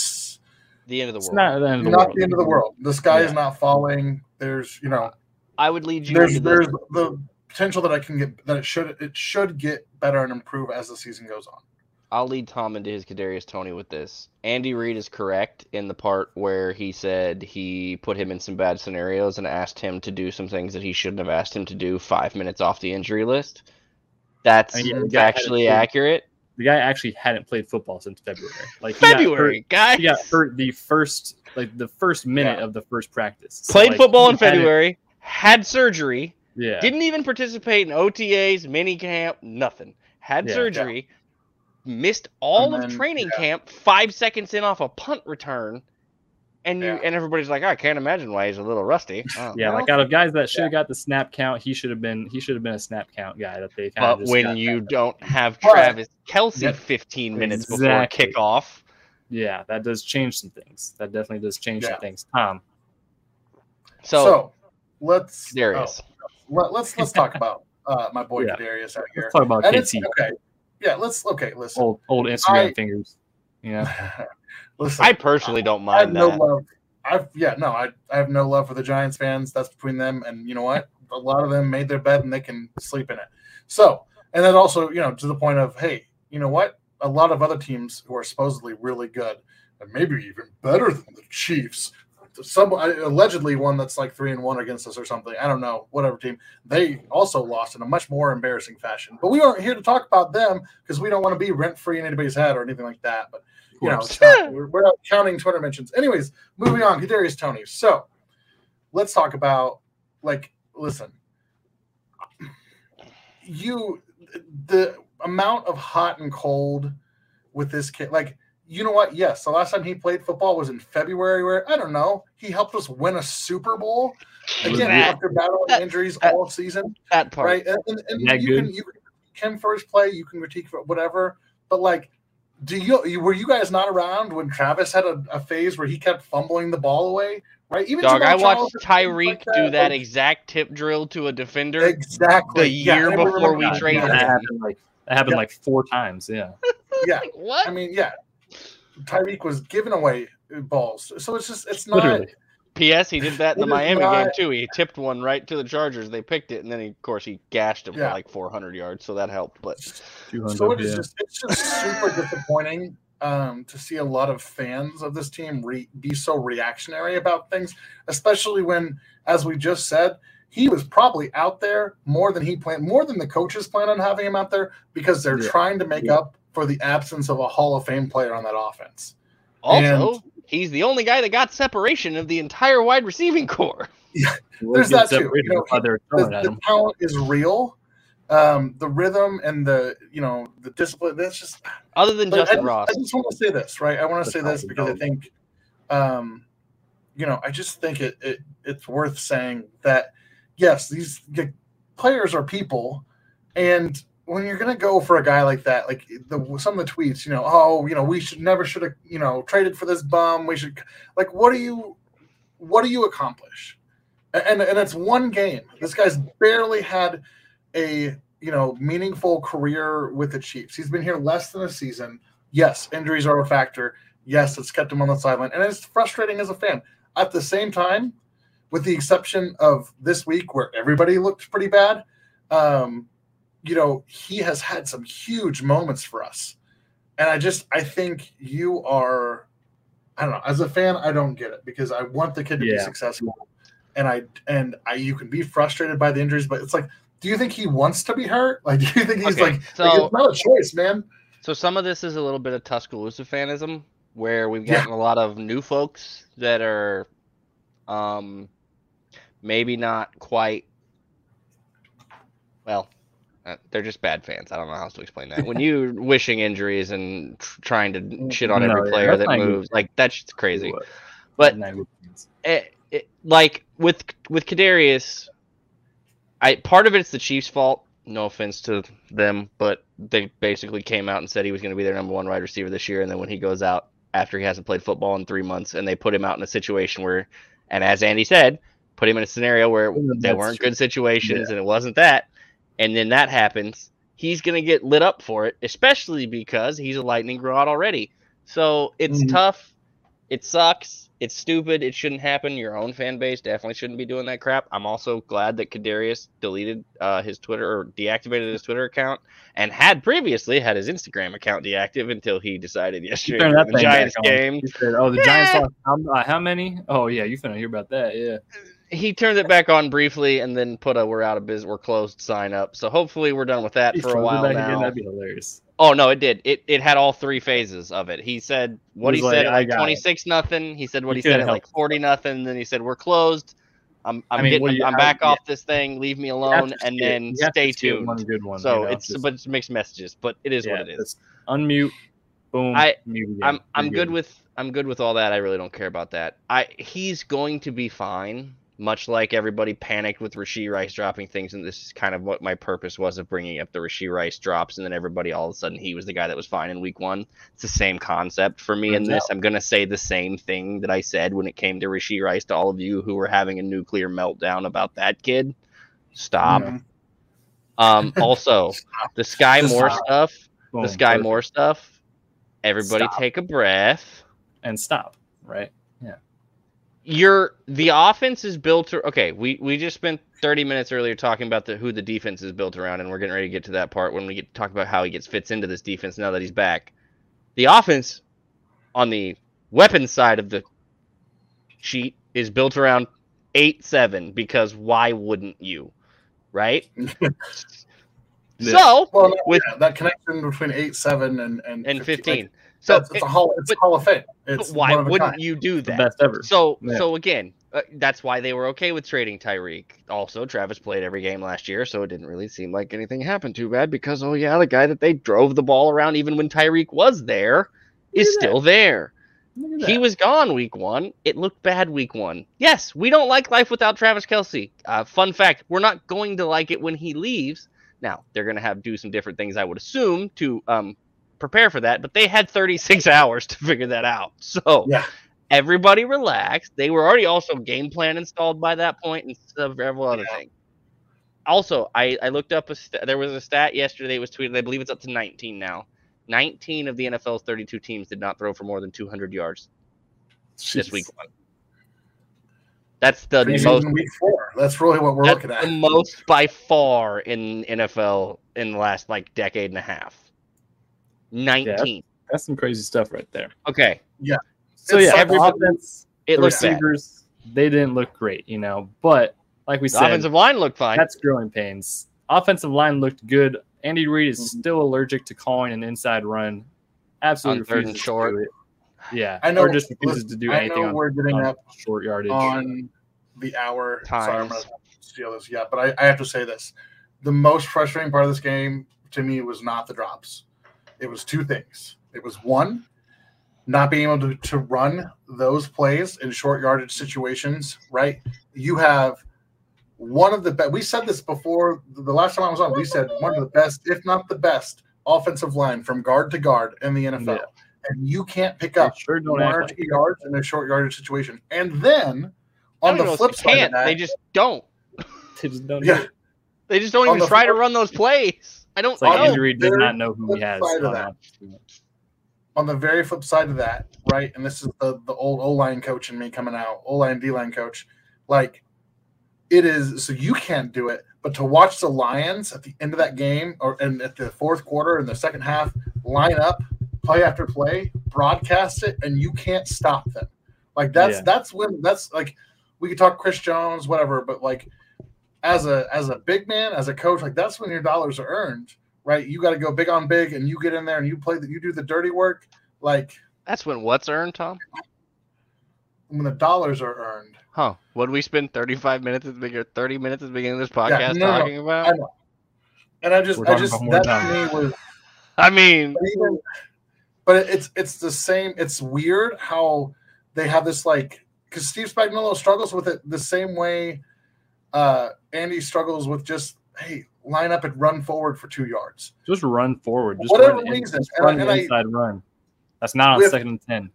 The end of the
It's
world.
not the end of the
not
world.
the end of the world. The sky is not falling. There's you know
I would lead you
there's
into
there's
this.
the potential that I can get that it should it should get better and improve as the season goes on.
I'll lead Tom into his Kadarius Toney with this. Andy Reid is correct in the part where he said he put him in some bad scenarios and asked him to do some things that he shouldn't have asked him to do five minutes off the injury list. That's
I mean, yeah, the guy had
actually accurate.
The guy actually hadn't played football since February. Like he got hurt-
February, guy.
he got hurt the first like the first minute
Yeah.
of the first practice. So,
Played
like,
football in
hadn't-
February, had surgery,
Yeah.
didn't even participate in OTAs, mini camp, nothing. Had
Yeah.
surgery, missed all
And
of
then-
training
yeah.
camp five seconds in off a punt return. And you
Yeah.
and everybody's like, I can't imagine why he's a little rusty. Oh,
yeah,
well,
like out of guys that should have got the snap count, he should have been he should have been a snap count guy that they kind
But when you don't have
But-
Travis Kelce
Yep.
15 minutes
Exactly.
before kickoff,
yeah, that does change some things. That definitely does change
Yeah.
some things. Tom,
So,
so,
let's
Darius,
oh, let, let's let's talk about uh, my boy
Yeah.
Darius out here.
let's talk about
And
KT.
okay. Yeah, let's okay. Listen,
Old old Instagram
I-
fingers. Yeah.
listen.
I personally don't mind
I have
mind
no
that.
love. I've yeah no. I I have no love for the Giants fans. That's between them and you know what? A lot of them made their bed and they can sleep in it. So and then also you know to the point of hey you know what? A lot of other teams who are supposedly really good and maybe even better than the Chiefs. Some allegedly one that's like three and one against us or something. I don't know. Whatever team they also lost in a much more embarrassing fashion. But we aren't here to talk about them because we don't want to be rent free in anybody's head or anything like that. But you know,
course.
we're, we're not counting Twitter mentions. Anyways, moving on, Kadarius Toney. So let's talk about like, listen, you the amount of hot and cold with this kid, like. You know what? Yes, the last time he played football was in February, where I don't know, he helped us win a Super Bowl again
That-
after battling
that-
injuries
that-
all season
That part.
right? And, and, and
That
you
good?
can you can critique him for his play, you can critique for whatever, but like, do you, you were you guys not around when Travis had a, a phase where he kept fumbling the ball away, right? Even
Dog, I watched
Charles,
Tyreek
like
do that
like-
exact tip drill to a defender.
exactly
the year
I remember
before we
that.
traded
that
him.
happened like that happened
Yeah.
like four times. Yeah.
Yeah,
Like, what?
I mean, yeah, Tyreek was giving away balls, so it's just it's not.
Literally.
P.S. He did that in the
It is
Miami game too. He tipped one right to the Chargers. They picked it, and then he, of course he gashed him
Yeah.
for like 400 yards, so that helped. But
So it is
yeah.
just it's just super disappointing um, to see a lot of fans of this team re- be so reactionary about things, especially when, as we just said, he was probably out there more than he planned, more than the coaches plan on having him out there because they're
Yeah.
trying to make
Yeah.
up for the absence of a Hall of Fame player on that offense.
also, he's the only guy that got separation of the entire wide receiving core.
We'll
there's
get
that too, you know, The,
throwing
the talent is real. Um, the rhythm and the you know the discipline. That's just
Other than
But I
Justin
just,
Ross,
I just want to say this, right? I want to say this because I think, um, you know, I just think it, it it's worth saying that yes, these the players are people, and when you're gonna go for a guy like that, like the some of the tweets, you know, oh, you know, we should never should have, you know, traded for this bum. We should, like, what do you, what do you accomplish? And and it's one game. This guy's barely had a you know meaningful career with the Chiefs. He's been here less than a season. Yes, injuries are a factor. Yes, it's kept him on the sideline, and it's frustrating as a fan. At the same time, with the exception of this week where everybody looked pretty bad, um, you know, he has had some huge moments for us, and I just I think you are. I don't know. As a fan, I don't get it because I want the kid to be successful, and I and I you can be frustrated by the injuries, but it's like, do you think he wants to be hurt? Like, do you think he's
Okay,
like,
so-
like, it's not a choice, man?
so some of this is a little bit of Tuscaloosa fanism, where we've
Yeah.
gotten a lot of new folks that are, um, maybe not quite. Well, uh, they're just bad fans. I don't know how else to explain that. When you wishing injuries and tr- trying to shit on
No,
every player that
not good.
moves, like that's just crazy. But
Not good things.
it, it, like with with Kadarius, I part of it's the Chiefs' fault. No offense to them, but they basically came out and said he was going to be their number one wide receiver this year, and then when he goes out after he hasn't played football in three months, and they put him out in a situation where, and as Andy said, put him in a scenario where they weren't
true.
good situations, and it wasn't that, and then that happens, he's going to get lit up for it, especially because he's a lightning rod already. So it's
Mhm.
tough. It sucks. It's stupid. It shouldn't happen. Your own fan base definitely shouldn't be doing that crap. I'm also glad that Kadarius deleted uh, his Twitter or deactivated his Twitter account and had previously had his Instagram account deactive until he decided yesterday during the Giants game.
Said, oh, the Giants lost how, uh, how many? Oh yeah, you finna hear about that. Yeah.
He turned it back on briefly and then put a "We're out of business, we're closed" sign up. So hopefully we're done with that
He
for a while now.
Again, that'd be hilarious.
Oh no, it did. It it had all three phases of it. He said what
He
he, said
like,
at
"I
like
got it."
twenty six nothing. He said what
He
he, said at like forty nothing. Then he said we're closed. I'm I'm
I mean,
getting
you-
I'm back
yeah.
off this thing. Leave me alone, and
skip-
then
you have to
stay tuned.
One good one.
so
you know,
it's
just-
but it's mixed messages. But it is
yeah,
what it is.
unmute. Boom.
I-. I'm I'm good with I'm good with all that. I really don't care about that. I he's going to be fine. Much like everybody panicked with Rasheed Rice dropping things, and this is kind of what my purpose was of bringing up the Rasheed Rice drops, and then everybody all of a sudden he was the guy that was fine in Week One. It's the same concept for me in this. I'm gonna say the same thing that I said when it came to Rasheed Rice to all of you who were having a nuclear meltdown about that kid. Stop. Um, also, the Skyy
Just
Moore
stop.
stuff,
Boom,
the Skyy
perfect.
Moore stuff. Everybody
Stop.
take a breath.
and stop. Right.
Your the offense is built. Okay, we we just spent 30 minutes earlier talking about the who the defense is built around, and we're getting ready to get to that part when we get to talk about how he gets fits into this defense now that he's back. The offense on the weapons side of the sheet is built around eight seven because why wouldn't you, right? So
Well,
With-
yeah, that connection between eight, seven, and and,
and
15,
15.
Like,
So
that's, it's a hall. It's
but-
Hall of Fame. It's
why
of
wouldn't
kind.
you do
The
that?
best ever.
So
Yeah.
so again, uh, that's why they were okay with trading Tyreek. Also, Travis played every game last year, so it didn't really seem like anything happened too bad because oh yeah, the guy that they drove the ball around even when Tyreek was there is
at that.
still there. He was gone week one. It looked bad week one. Yes, we don't like life without Travis Kelce. Uh, fun fact: we're not going to like it when he leaves. Now they're going to have do some different things, I would assume, to um, prepare for that. But they had 36 hours to figure that out. So
Yeah.
everybody relaxed. They were already also game plan installed by that point and several other
Yeah.
things. Also, I, I looked up a st- there was a stat yesterday was tweeted. I believe it's up to 19 now. 19 of the NFL's 32 teams did not throw for more than 200 yards this week one. That's the
Preseason
most.
week four. That's really what we're looking at.
the most by far in NFL in the last like decade and a half. 19.
That's some crazy stuff right there.
Okay. Yeah.
So
It's
yeah, every offense,
It
the
looks bad.
receivers, they didn't look great, you know. But like we
The
said,
offensive line looked fine.
that's growing pains. Offensive line looked good. Andy Reid is
Mhm.
still allergic to calling an inside run. Absolutely
third and
refuses to
short.
do it. Yeah,
I know-
or just refuses to do
I
anything
know
on,
we're getting
on
up
short yardage.
on the hour. Sorry, I'm
Times.
gonna steal this. Yeah, but I, I have to say this: the most frustrating part of this game to me was not the drops. It was two things. It was one, not being able to, to run those plays in short yardage situations. Right? You have one of the best. We said this before the last time I was on. We said one of the best, if not the best, offensive line from guard to guard in the NFL.
Yeah.
And you can't pick up
sure don't
one
act
or
like
two yards in a short yardage situation. And then on the flip side of
can't.
that,
They just don't.
they just don't
Yeah.
They just don't
On
even
the
try to run those plays. I don't
It's like
On the
know.
Andy Reid does not know who he has. on
on the very flip side of that, right? And this is the the old O line coach and me coming out, O line D line coach. Like it is so you can't do it, but to watch the Lions at the end of that game or and at the fourth quarter in the second half line up play after play, broadcast it, and you can't stop them. Like that's
Yeah.
that's when that's like we could talk Chris Jones, whatever, but like as a as a big man, as a coach, like that's when your dollars are earned, right? You got to go big on big, and you get in there and you play that you do the dirty work, like
That's when what's earned, Tom?
when the dollars are earned.
Huh? What we spend 35 minutes at the beginning, 30 minutes at the beginning of this podcast
no, no,
talking
I
about?
know. And I just, I just
about
that
time.
to me was,
I mean,
but even, but it's it's the same. It's weird how they have this like because Steve Spagnuolo struggles with it the same way Uh, Andy struggles with just hey, line up and run forward for two yards.
Just run forward. Just
Whatever
run,
reason,
just
and
run
and I-
inside run. That's not on
With-
second and ten.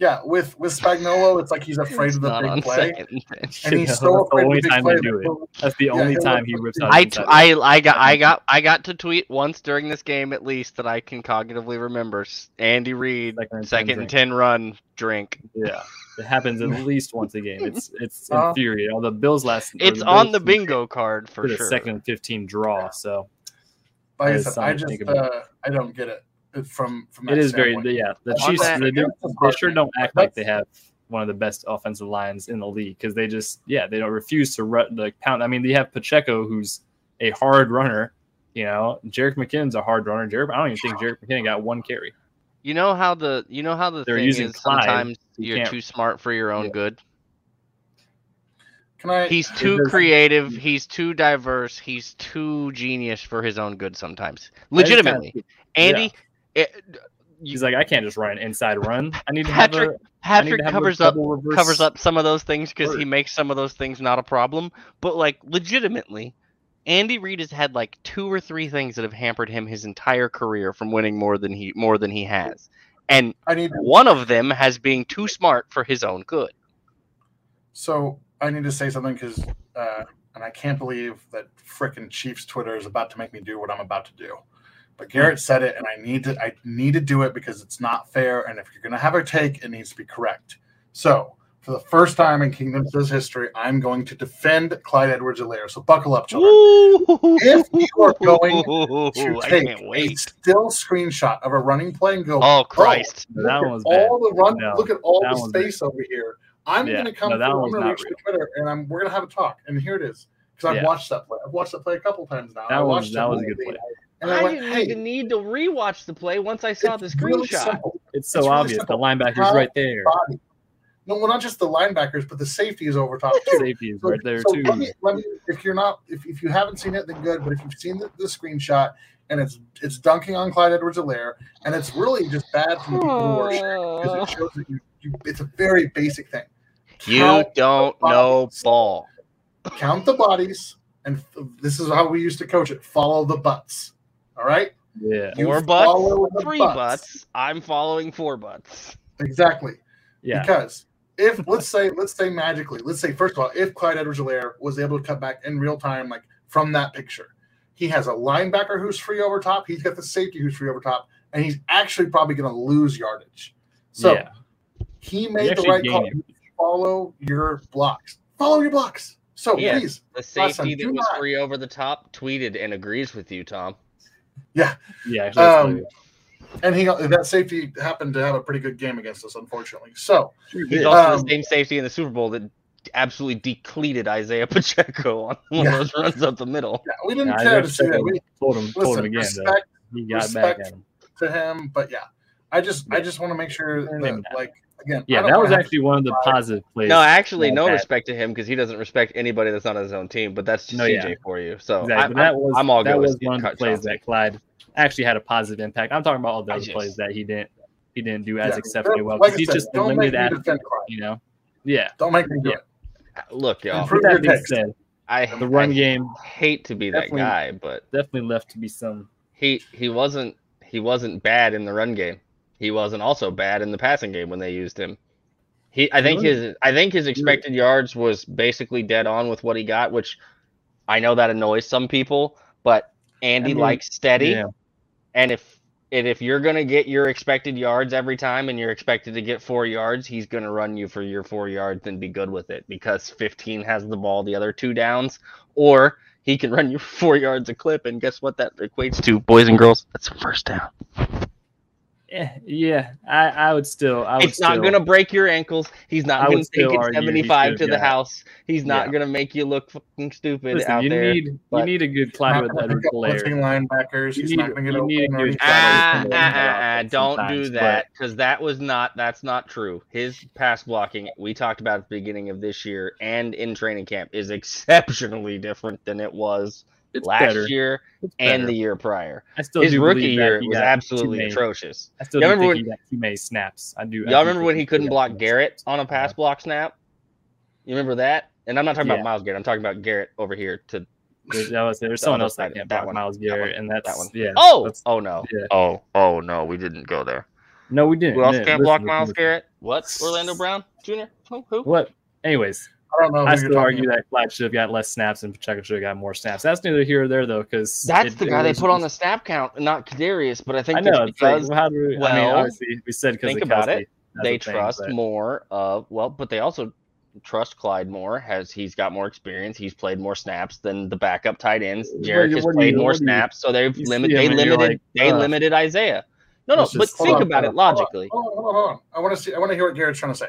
Yeah, with with Spagnuolo, it's like he's afraid
It's
of the
not
big play,
second.
and he's
That's
so
the
afraid of
only
the big
time
play.
they do it.
that-
That's the only
he'll
time he
the-
rips out.
I,
his
t-
inside
I I got I got I got to tweet once during this game at least that I can cognitively remember. Andy Reid
Second and 10
second and
drink.
ten run drink.
Yeah, it happens at least once a game. It's it's
Uh,
infuriating. the Bills last,
It's
the
on
Bills
the
team
bingo card for
did a
sure.
second fifteen draw. So
Like I
That is
said, I just uh, I don't get it It- from from that
it is very yeah. The
On
Chiefs
that-
they, do, they sure don't act like they have one of the best offensive lines in the league because they just yeah they don't refuse to run like pound. I mean they have Pacheco who's a hard runner. You know, Jerick McKinnon's a hard runner. Jerick, I don't even think Jerick McKinnon got one carry.
You know how the you know how the
They're
thing
using
is
Clyde.
sometimes
You
you're
can't-
too smart for your own
Yeah.
good.
Can I?
He's too
does-
creative. He's too diverse. He's too genius for his own good sometimes.
I kinda-
Legitimately, Andy. It, eh, you-
He's like, I can't just run an inside run. I need to have
Patrick
a, I need
Patrick
to have a
covers up
double reverse
covers up some of those things because he makes some of those things not a problem. But like legitimately, Andy Reid has had like two or three things that have hampered him his entire career from winning more than he more than he has. And
I need
one of them has being too smart for his own good.
so I need to say something because uh, and I can't believe that frickin' Chiefs Twitter is about to make me do what I'm about to do. But Garrett said it, and I need to I need to do it because it's not fair. And if you're gonna have a take, it needs to be correct. So for the first time in Kingdom Says history, I'm going to defend Clyde Edwards-Helaire. So buckle up, children. If you are going to take a
wait.
still screenshot of a running play and go,
Oh, oh Christ!
That
look
one
at
bad.
all the run.
No,
look at all the
one's
space over here. I'm
Yeah,
going to come
no,
through. I'm going to
not
reach to Twitter, and I'm we're going to have a talk. And here it is because I've
Yeah.
watched that play. I've watched that play a couple times now.
That
I
was-
watched
that was a good
lately,
play.
And I,
I
went,
didn't
hey,
even need to rewatch the play once I saw the
it's really
screenshot.
It's so
It's really
obvious.
simple.
The linebacker's
How
right there.
Body. No, well, not just the linebackers, but the safety is over top too.
Safety is
So-
right there
so
too.
Let me, let me, if you're not, if, if you haven't seen it, then good. But if you've seen the, the screenshot and it's it's dunking on Clyde Edwards-Helaire, and it's really just bad from the people who are sharing because it shows that you, you, it's a very basic thing.
You
Count
don't know ball.
Count the bodies, and f- this is how we used to coach it. Follow the butts. All right.
Yeah.
You
Four butts,
follow the
three butts. I'm following four butts.
Exactly.
Yeah.
Because if let's say let's say magically, let's say first of all, if Clyde Edwards-Helaire was able to cut back in real time, like from that picture, he has a linebacker who's free over top. He's got the safety who's free over top, and he's actually probably going to lose yardage. So
yeah.
he made the right call.
it.
Follow your blocks. Follow your blocks. So
Yeah.
please,
The
Awesome.
safety
Do
that was
not-
free over the top tweeted and agrees with you, Tom.
Yeah. Actually, that's
Um,
really
and he that safety happened to have a pretty good game against us, unfortunately. So.
He's also
Um,
the same safety in the Super Bowl that absolutely depleted Isaiah Pacheco on one
Yeah.
of those runs up the middle.
yeah, we didn't
Yeah,
care to
just
see that. We
told him, told him again
respect
He got
respect
back him.
to him, but yeah, I just I just want to make sure that like again,
Yeah, that was actually one of the positive plays.
No, actually, no
that.
respect to him because he doesn't respect anybody that's not on his own team. But that's just
No,
CJ
yeah.
for you. So
Exactly.
I,
but that was
I'm all
that
good with
was one of the plays
Chauncey.
that Clyde actually had a positive impact. I'm talking about all the
I
other
just-
plays that he didn't he didn't do as
Yeah.
exceptionally well.
Like I
he's
said,
just a limited
me
athlete, you know. Yeah.
Don't make me do
Yeah.
it.
Uh, look, y'all.
Improve
With that being said,
I
the run
I
game
hate to be that guy, but
definitely left to be some.
he he wasn't he wasn't bad in the run game. He wasn't also bad in the passing game when they used him. He I think his I think his expected yards was basically dead on with what he got, which I know that annoys some people, but Andy
I mean,
likes steady.
Yeah.
And if and if you're gonna get your expected yards every time and you're expected to get four yards, he's gonna run you for your four yards and be good with it because 15 has the ball the other two downs, or he can run you four yards a clip, and guess what that equates to, boys and girls? That's a first down.
Eh, yeah, I, I would still. I would
It's not
still-
gonna break your ankles. He's not
would
gonna take it 75
should
to
have
the
got-
house. He's not
Yeah.
gonna make you look fucking stupid
Listen,
out
you
there.
need you need a good Clyde
Not
with
gonna
Edwards
pick up
Blair.
blitzing linebackers.
You
He's
need-
not going to get
need a
open. or
good
anything.
Ah, ah, ah, don't do that because that was not that's not true. His pass blocking we talked about at the beginning of this year and in training camp is exceptionally different than it was
It's
last
better.
year
It's
and the year prior.
I still
His rookie
that
year was absolutely atrocious.
I still
remember
think he got too many snaps. I do.
Y'all
do
remember when he couldn't block Garrett on a pass block snap? You remember that? And I'm not talking
Yeah.
about Myles Garrett. I'm talking about Garrett over here to
There's, that was, there's
The
someone else that can't
that
block
one,
Myles
that
Garrett,
one,
and that's
that one.
yeah.
Oh, oh no.
yeah.
Oh, oh no, we didn't go there.
no, we didn't.
Who else can't
Listen,
block
listen,
Myles
listen.
Garrett? What? Orlando Brown Jr.? Who? Who?
What? Anyways,
I don't know.
I still argue
about.
that Clyde should have got less snaps and Pacheco should have got more snaps. That's neither here or there though, because
That's the guy they put on the snap count, not Kadarius. But I think
I know
it's
it's like,
because
well, how do we, I mean, obviously we said because
think
of
about
Kelce,
it, they
the thing,
trust
but-
more of well, but they also trust Clyde more. Has he's got more experience? He's played more snaps than the backup tight ends.
What do Jerick
has played
you-
more
what you-
snaps, so they've
you
limit they
him and you're
limited
like,
they
"Ugh."
limited Isaiah. No, no,
It's
but think
on,
about
hold
it
on, hold on,
logically.
Hold on, hold on, hold on. I want to see. I want to hear what Garrett's trying to say.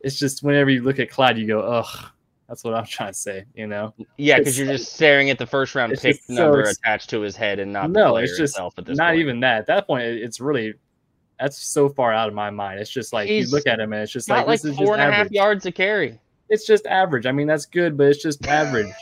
It's just whenever you look at Clyde, you go, ugh. That's what I'm trying to say. You know,
Yeah, because you're just staring at the first round pick
so
number attached to his head and not
no, it's just
itself at this
not
point.
even that. At that point, it's really that's so far out of my mind. It's just like
He's
you look at him and it's just like,
like
this is
four
just
and a half yards a carry.
It's just average. I mean, that's good, but it's just average.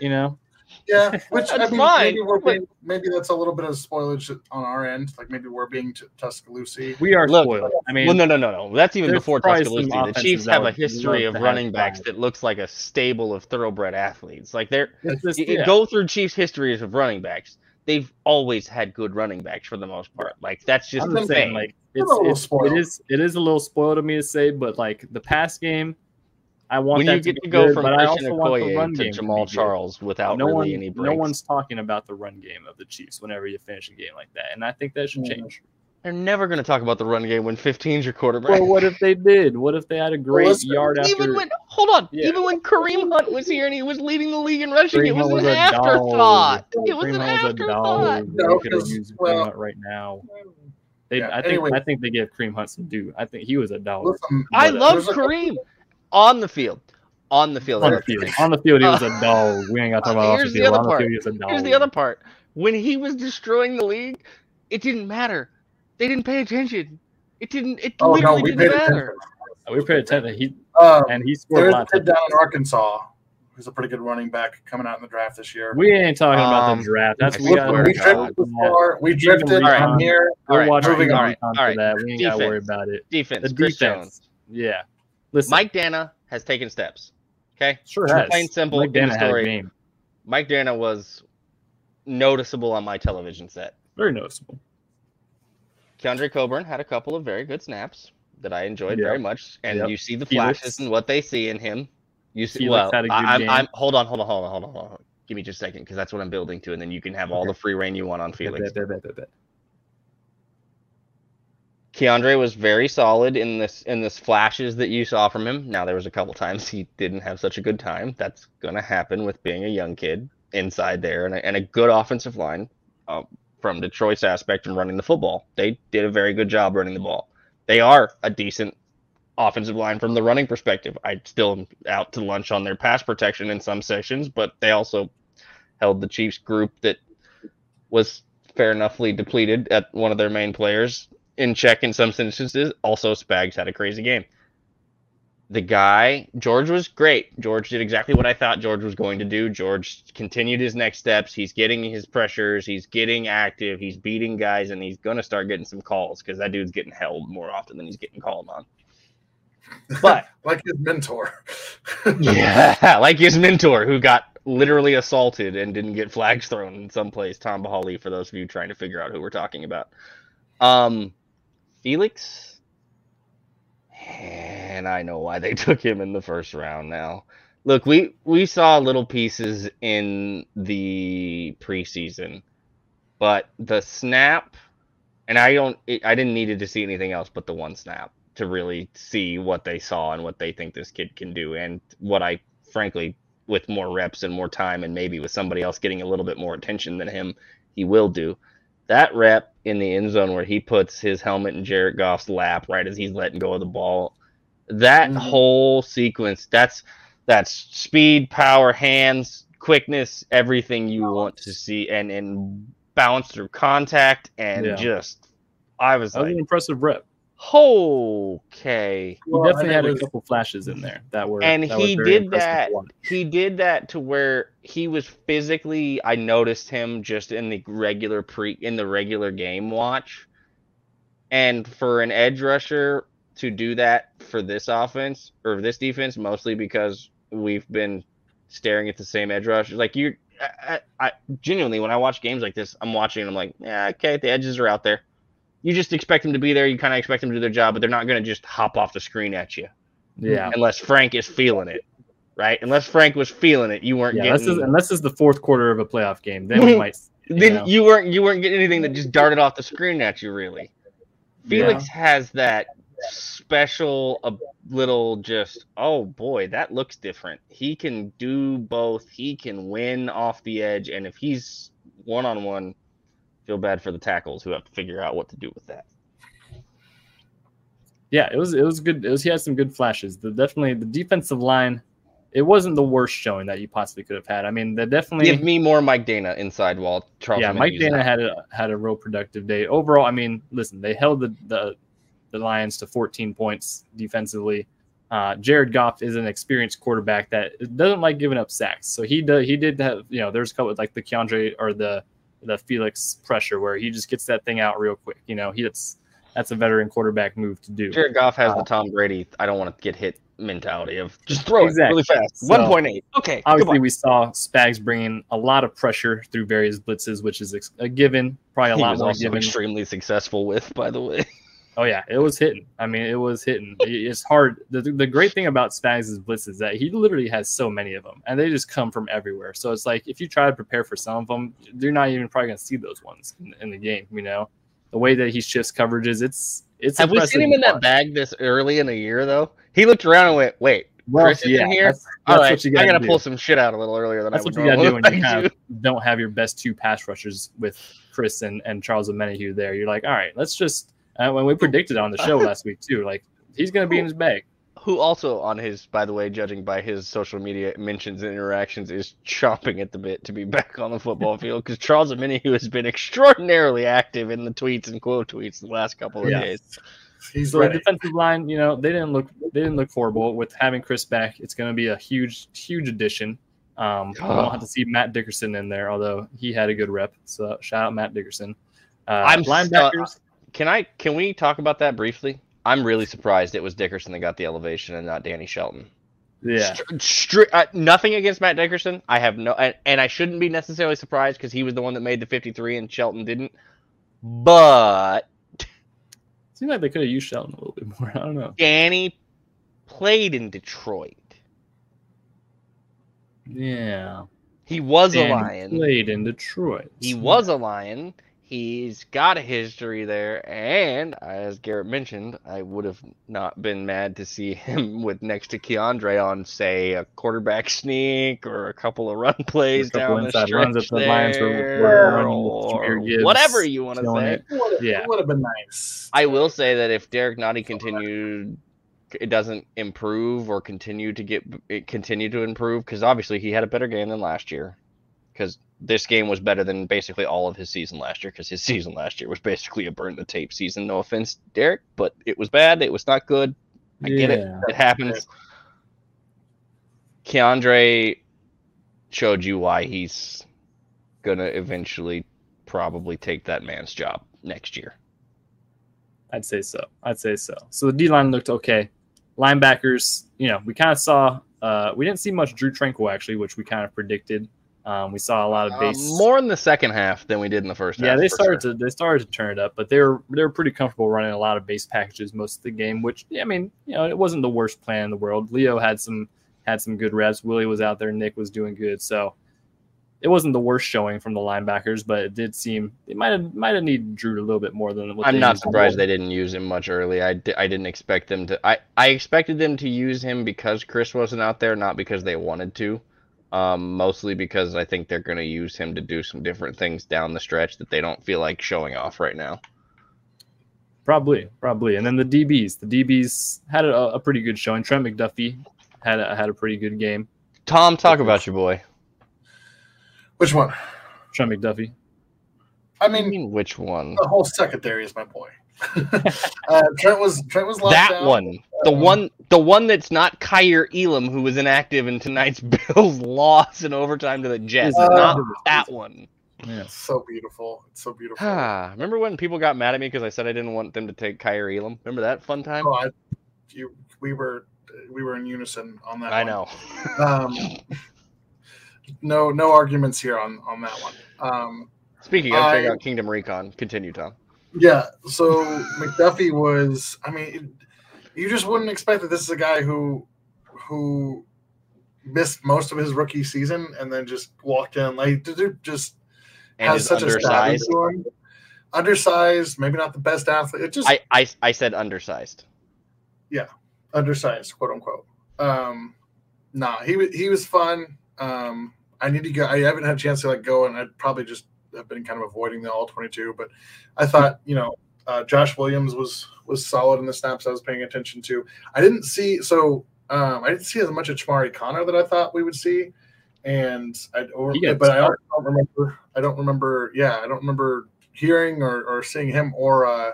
You know,
Yeah, which I mean,
fine,
maybe we're being, maybe that's a little bit of spoilage on our end. Like maybe we're being t- Tuscaloosa.
we are
Look,
spoiled. I mean,
well, no, no, no, no. That's even before Tuscaloosa. The Chiefs have a history of running backs that looks like a stable of thoroughbred athletes. Like they're
just,
you- you
yeah.
go through Chiefs' histories of running backs. They've always had good running backs for the most part. Like that's just
I'm
the
just
thing.
like it's, it's it is it is a little spoiled of me to say, but like the pass game, I want
when
that
you get
to,
to go
good,
from
but I
Christian
also want
Okoye to
game to
Jamaal
be.
Charles without
no
really
one,
any
no one's talking about the run game of the Chiefs whenever you finish a game like that, and I think that should
Mhm.
change.
They're never going to talk about the run game when 15's your quarterback.
Well, what if they did? What if they had a great
listen,
yard after?
even when hold on,
Yeah.
even when Kareem Hunt was here and he was leading the league in rushing,
Kareem
it was
Hunt
an afterthought.
dog.
It was
Kareem
an
Hunt was a
afterthought.
No,
They could have
'cause,
used Kareem
well-
Hunt right now. They,
Yeah,
I think
anyway.
I think they give Kareem Hunt some due. I think he was a dog.
Listen,
I
But, uh,
love
there's a-
Kareem on the field. On the field.
on the field. On the field, he was a dog. We ain't got to talk about off the
here's the
field.
other
On the
part.
field, he was a dog.
Here's the other part. When he was destroying the league, it didn't matter. They didn't pay attention. It didn't. It
Oh no,
literally
we
didn't
paid attention.
matter.
We paid attention. He
Uh,
and he scored a
there's
lot.
a kid down in Arkansas who's a pretty good running back coming out in the draft this year.
We ain't talking about
Um,
the draft. That's
I
we
swear
got.
we
God.
drifted too far. We drifted.
All
right.
I'm here.
All
We'll
right,
watch
all
moving
our
on.
recon
all
that. We ain't got to worry about it.
Defense.
The
Chris
defense.
Jones.
Yeah. Listen,
Mike Danna has taken steps. Okay.
sure
Plain
has.
and simple
Mike Danna had a
story.
game.
Mike Danna was noticeable on my television set.
Very noticeable.
Keondre Coburn had a couple of very good snaps that I enjoyed
Yep.
very much, and
Yep.
you see the
Felix.
flashes and what they see in him. You see,
Felix
well,
had a good
I, I'm. I'm. Hold on, hold on, hold on, hold on, hold on. Give me just a second, because that's what I'm building to, and then you can have all the free reign you want on Felix.
Bet, bet, bet.
Keondre was very solid in this in this flashes that you saw from him. Now there was a couple times he didn't have such a good time. That's gonna happen with being a young kid inside there and a, and a good offensive line uh, from Detroit's aspect and running the football. They did a very good job running the ball. They are a decent offensive line from the running perspective. I still am out to lunch on their pass protection in some sections, but they also held the Chiefs group that was fair enoughly depleted at one of their main players in check in some instances. Also, Spags had a crazy game. The guy, George was great. George did exactly what I thought George was going to do. George continued his next steps. He's getting his pressures. He's getting active. He's beating guys, and he's going to start getting some calls because that dude's getting held more often than he's getting called on. But
like his mentor.
yeah, like his mentor who got literally assaulted and didn't get flags thrown in some place. Tamba Hali, for those of you trying to figure out who we're talking about. Um, Felix, and I know why they took him in the first round. Now, look, we we saw little pieces in the preseason, but the snap, and I don't, I didn't needed to see anything else but the one snap to really see what they saw and what they think this kid can do, and what I frankly, with more reps and more time, and maybe with somebody else getting a little bit more attention than him, he will do. That rep in the end zone where he puts his helmet in Jared Goff's lap right as he's letting go of the ball, that
Mhm.
whole sequence, that's that's speed, power, hands, quickness, everything you want to see, and and bounce through contact, and
Yeah.
just I was
That was
like,
an impressive rep.
okay.
He
Well,
definitely
and
had
it
a couple flashes in there that were
And
that
he
very
did that. He did that to where he was physically. I noticed him just in the regular pre in the regular game watch, and for an edge rusher to do that for this offense or this defense, mostly because we've been staring at the same edge rush. Like you, I, I, I genuinely when I watch games like this, I'm watching and I'm like, yeah, okay, the edges are out there. You just expect them to be there. You kind of expect them to do their job, but they're not going to just hop off the screen at you
Yeah.
unless Frank is feeling it, right? Unless Frank was feeling it, you weren't
Yeah,
getting.
unless it's the fourth quarter of a playoff game, then we might. you
then
know.
you weren't you weren't getting anything that just darted off the screen at you, really. Felix has that special a little just oh boy that looks different he can do both he can win off the edge and if he's one-on-one feel bad for the tackles who have to figure out what to do with that
Yeah, it was it was good. It was he had some good flashes. The definitely the defensive line. It wasn't the worst showing that you possibly could have had. I mean, they definitely
give me more Mike Danna inside while charles
yeah, Mike Danna
out.
had a had a real productive day. Overall, I mean, listen, they held the the, the Lions to 14 points defensively. Uh, Jared Goff is an experienced quarterback that doesn't like giving up sacks. So he does he did have you know there's a couple like the Keondre or the the Felix pressure where he just gets that thing out real quick. You know, he that's that's a veteran quarterback move to do.
jared goff has
Uh,
the tom brady i don't want to get hit mentality of just throw
Exactly.
it really fast
So,
1.8 okay
Obviously, we saw Spags bringing a lot of pressure through various blitzes, which is a given. Probably a
he
lot
was
more
also
given.
extremely successful with by the way
Oh yeah, it was hitting. I mean, it was hitting. It's hard. The, the great thing about Spags' blitz is that he literally has so many of them, and they just come from everywhere. So it's like if you try to prepare for some of them, you're not even probably going to see those ones in, in the game. You know, the way that he shifts coverages, it's it's.
Have we seen him in that bag this early in the year though? He looked around and went, "Wait,
Well,
Chris is in here?
That's, that's
right,
what you
I
got
gotta
to
pull some shit out a little earlier than
That's
I would
what you got to do when you kind
do."
of don't have your best two pass rushers with Chris and, and Charles Omenihu there. You're like, all right, let's just. Uh, when we predicted on the show last week too, like he's going to be in his bag.
Who also on his, by the way, judging by his social media mentions and interactions, is chomping at the bit to be back on the football field because Charles Omenihu has been extraordinarily active in the tweets and quote tweets the last couple of
Yeah.
days.
He's
So the
ready.
defensive line, you know, they didn't look they didn't look horrible with having Chris back. It's going to be a huge huge addition. Um, we
Oh.
don't have to see Matt Dickerson in there, although he had a good rep. So shout out Matt Dickerson. Uh,
I'm st-
linebackers.
Can I? Can we talk about that briefly? I'm really surprised it was Dickerson that got the elevation and not Danny Shelton.
yeah,
Str- stri- uh, nothing against Matt Dickerson. I have no, and, and I shouldn't be necessarily surprised because he was the one that made the 53 and Shelton didn't. But
seems like they could have used Shelton a little bit more. I don't know.
Danny played in Detroit.
Yeah,
He was a Lion.
Played in Detroit.
He was a Lion. He's got a history there, and as Garrett mentioned, I would have not been mad to see him with next to Keondre on, say, a quarterback sneak or a couple of run plays
couple
down the
inside
stretch
runs that the Lions were- were
or
Gibbs
whatever you want to say.
it.
Would-
Yeah.
It would have been nice.
I will say that if Derrick Nnadi continued, it doesn't improve or continue to get it continue to improve because obviously he had a better game than last year. Because this game was better than basically all of his season last year. Because his season last year was basically a burn the tape season. No offense, Derrick, but it was bad. It was not good. I get it. It happens. Keondre showed you why he's gonna eventually probably take that man's job next year.
I'd say so. I'd say so. So the D line looked okay. Linebackers, you know, we kind of saw. Uh, we didn't see much Drew Tranquill actually, which we kind of predicted. Um, we saw a lot of
Uh,
base.
more in the second half than we did in the first
yeah,
half.
they started
sure.
to they started to turn it up, but they were they were pretty comfortable running a lot of base packages most of the game. Which I mean, you know, it wasn't the worst plan in the world. Leo had some had some good reps. Willie was out there. Nick was doing good. So it wasn't the worst showing from the linebackers, but it did seem it might have might have needed Drew a little bit more than
I'm
they
not surprised they didn't use him much early. I, I didn't expect them to. I, I expected them to use him because Chris wasn't out there, not because they wanted to. Um, mostly because I think they're going to use him to do some different things down the stretch that they don't feel like showing off right now.
Probably, probably. And then the DBs. The DBs had a, a pretty good showing. Trent McDuffie had a, had a pretty good game.
Tom, talk about your boy.
Which one?
Trent McDuffie.
I
I
mean,
mean, which one?
the whole secondary is my boy. Uh, Trent was Trent was
That
down.
one, the one, the one that's not Kaiir Elam, who was inactive in tonight's Bills loss in overtime to the Jets.
Uh,
not that one.
Yeah.
So beautiful. It's so beautiful.
Ah, remember when people got mad at me because I said I didn't want them to take Kaiir Elam? Remember that fun time?
Oh, I, you, we were we were in unison on that.
I
one.
know.
Um, no, no arguments here on on that one. Um,
Speaking of, check
I-
out Kingdom Recon. Continue, Tom.
Yeah. So McDuffie was. I mean, you just wouldn't expect that this is a guy who who missed most of his rookie season and then just walked in like just
And
has such a
undersized.
status to him. Undersized, maybe not the best athlete. It just
I, I I said undersized.
Yeah, undersized, quote unquote. Um, nah, he wa- he was fun. Um, I need to go. I haven't had a chance to like go, and I'd probably just have been kind of avoiding the all twenty two. But I thought, you know, uh, Josh Williams was was solid in the snaps I was paying attention to. I didn't see so um, I didn't see as much of Chamarri Conner that I thought we would see, and I or, but I don't remember. I don't remember. Yeah, I don't remember hearing or, or seeing him or uh,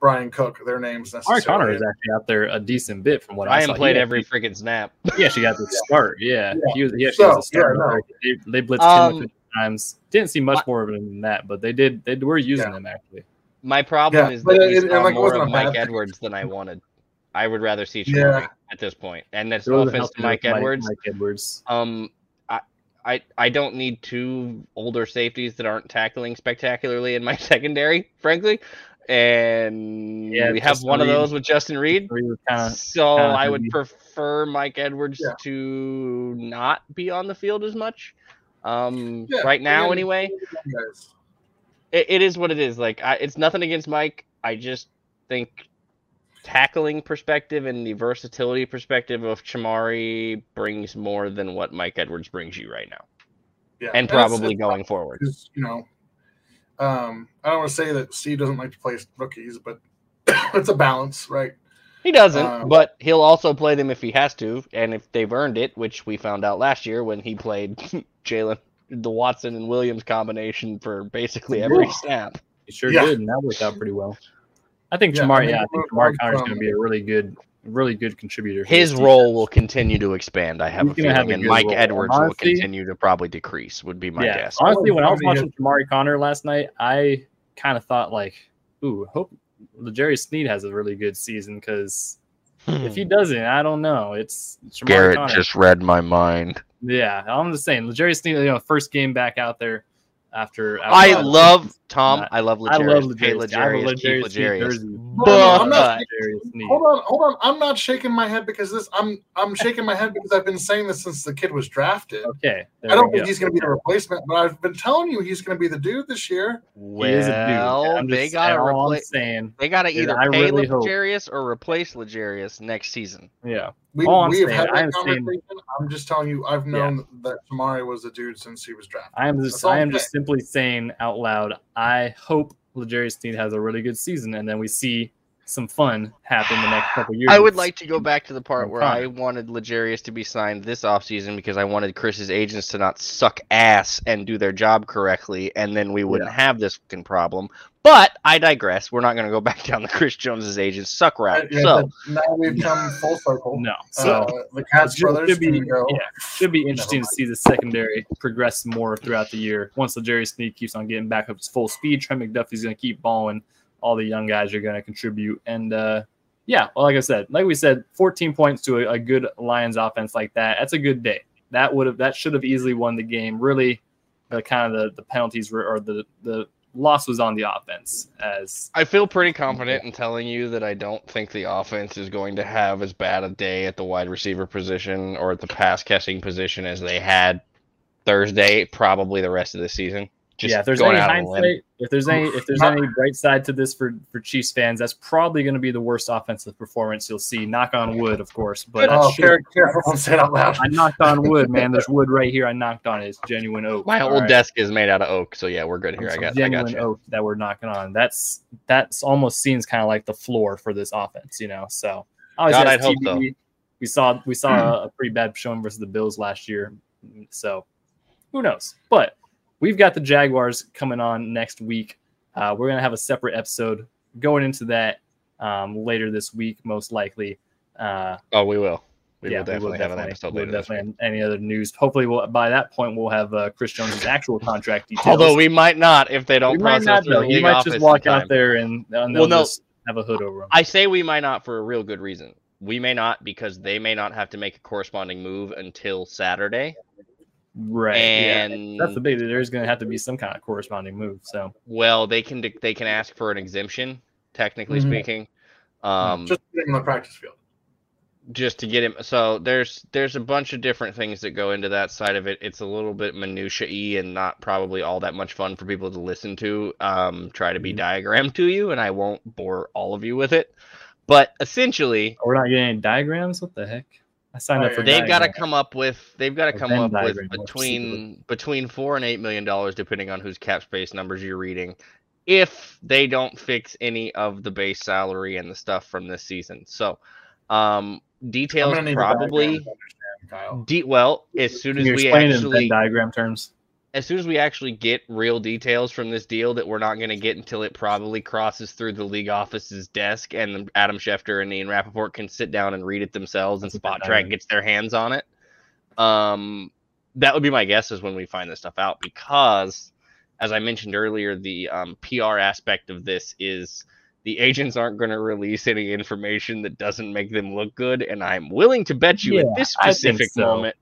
Bryan Cook their names
Mark
necessarily.
Conner is actually out there a decent bit from what I
Ryan
saw.
played
he
every
actually,
freaking snap.
Yeah, she got the start. Yeah,
Yeah.
he was. He actually
So,
was a start.
yeah, no.
they, they blitzed
Um,
him a few times. Didn't see much more of him than that, but they did. They were using
Yeah.
him actually.
My problem
Yeah,
is
but
that
it- it- like,
more of
a bad
Mike. Edwards than I wanted. I would rather see
Yeah.
At this. And that's no offense to Mike Edwards.
Mike Edwards.
Um, I, I, I don't need two older safeties that aren't tackling spectacularly in my secondary, frankly. And
Yeah,
we have
Justin
one of those with Justin Reid.
He was kind of
So
kinda
I would
heavy.
prefer Mike Edwards
Yeah.
to not be on the field as much. Um,
Yeah,
right now,
and-
anyway, it, it is what it is. Like, I, it's nothing against Mike. I just think tackling perspective and the versatility perspective of Chamarri brings more than what Mike Edwards brings you right now,
Yeah,
and probably
it's
going forward.
you know, um, I don't want to say that Steve doesn't like to play rookies, but it's a balance, right?
He doesn't,
Um,
but he'll also play them if he has to, and if they've earned it, which we found out last year when he played Jaylen, the Watson and Williams combination for basically every
Yeah.
snap.
He sure
Yeah.
did, and that worked out pretty well. I think
Yeah, I
Jamar,
mean,
yeah, I think
we're
Jamar
going Conner's
going to be a really good, really good contributor.
His role
defense.
will continue to expand. I have
He's
a
gonna have
feeling,
a
and Mike
role.
Edwards will continue to probably decrease. Would be my
yeah.
guess.
Honestly, when I was watching Chamarri Conner last night, I kind of thought like, "Ooh, hope the Jerry Sneed has a really good season." Because hmm. if he doesn't, I don't know. It's Garrett Connor.
Just read my mind.
Yeah, I'm just saying, L'Jarius Sneed, you know, first game back out there after.
I love Tom.
Not-
I love L'Jarius.
I love
L'Jarius. Pay
L'Jarius. I have a
L'Jarius.
L'Jarius Sneed
L'Jarius.
jersey.
No, no, I'm not-
But
Hold on, hold on. I'm not shaking my head because this. I'm I'm shaking my head because I've been saying this since the kid was drafted.
Okay,
I don't think
go.
he's going to be the replacement, but I've been telling you he's going to be the dude this year.
He is a dude.
well, they gotta
saying, all I'm
replace.
saying.
They gotta either
I
pay
really hope-
L'Jarius or replace L'Jarius next season.
Yeah,
We,
All I'm
we have
saying,
had
I
that
am saying-
conversation. I'm just telling you, I've known that Chamarri was the dude since he was drafted.
I am just
That's
I am
I'm
just simply saying out loud. I hope L'Jarius Sneed has a really good season, and then we see some fun happen the next couple years.
I would like to go back to the part where I wanted L'Jarius to be signed this offseason because I wanted Chris's agents to not suck ass and do their job correctly, and then we wouldn't have this fucking problem. But I digress. We're not going to go back down the Chris Jones's agents suck route.
Yeah,
So
now we've come full circle.
no. So
Uh, the Katz
should-
brothers
should be-
go.
yeah, should be interesting to see the secondary progress more throughout the year. Once L'Jarius Sneed keeps on getting back up to full speed, Trent McDuffie's going to keep balling. All the young guys are going to contribute, and uh, yeah, well, like I said, like we said, 14 points to a, a good Lions offense like that. That's a good day. That would have that should have easily won the game. Really, the kind of the, the penalties were or the the loss was on the offense as
I feel pretty confident in telling you that I don't think the offense is going to have as bad a day at the wide receiver position or at the pass catching position as they had Thursday, probably the rest of the season. Just
yeah, if there's
going
any
out on a limb.
hindsight, if there's any if there's any bright side to this for for Chiefs fans, that's probably going to be the worst offensive performance you'll see. Knock on wood, of course, but
oh,
that's
care- careful, don't say it out loud.
I knocked on wood, man. There's wood right here. I knocked on it. It's genuine oak.
My
All
old
right?
desk is made out of oak, so yeah, we're good here.
It's
I
some
got, I
genuine
got
oak that we're knocking on. That's that's almost seems kind of like the floor for this offense, you know. So obviously
God, I'd hope so.
We saw we saw a, a pretty bad showing versus the Bills last year, so who knows? But we've got the Jaguars coming on next week. Uh, we're gonna have a separate episode going into that um, later this week, most likely. Uh,
Oh, we will. We
yeah,
will definitely have an episode later
definitely any other news. Hopefully, we'll, by that point we'll have uh, Chris Jones's actual contract details.
Although we might not if they don't
we might
process
not know. He might just walk out there and, and
Well, no.
have a hood over.
I say we might not for a real good reason. we may not because they may not have to make a corresponding move until Saturday.
Right.
And
yeah. That's the big. There's going to have to be some kind of corresponding move. So
well, they can they can ask for an exemption, technically
Mhm.
speaking. Um,
Just put him on the practice field.
just to get him so there's there's a bunch of different things that go into that side of it it's a little bit minutia-y and not probably all that much fun for people to listen to um try to be
Mhm.
diagrammed to you and i won't bore all of you with it but essentially
we're not getting any diagrams. What the heck? I signed
Oh,
up for.
they've got to come up with they've got to come up with between between four and eight million dollars depending on whose cap space numbers you're reading if they don't fix any of the base salary and the stuff from this season so um details
gonna need the diagram
probably
to.
De- well, as soon as we
explain it
actually,
diagram terms?
As soon as we actually get real details from this deal that we're not going to get until it probably crosses through the league office's desk, and Adam Schefter and Ian Rapoport can sit down and read it themselves, and
That's a Venn Spotrac
gets their hands on it. Um, that would be my guess is when we find this stuff out, because as I mentioned earlier, the um, PR aspect of this is the agents aren't going to release any information that doesn't make them look good, and I'm willing to bet you
Yeah,
at this specific
so.
moment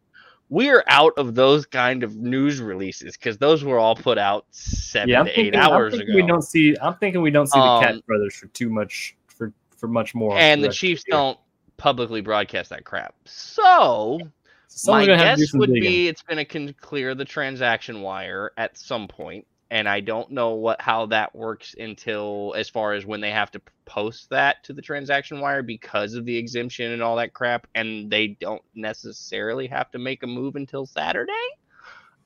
we're out of those kind of news releases because those were all put out seven
Yeah,
to eight
thinking, I'm
hours ago.
we don't see. I'm thinking we don't see the Katz
Um,
brothers for too much for for much more.
and the Chiefs don't publicly broadcast that crap. So
Someone's
my
gonna have to do
guess would
digging.
be it's going to can clear the transaction wire at some point, and I don't know what how that works until as far as when they have to post that to the transaction wire because of the exemption and all that crap, and they don't necessarily have to make a move until Saturday.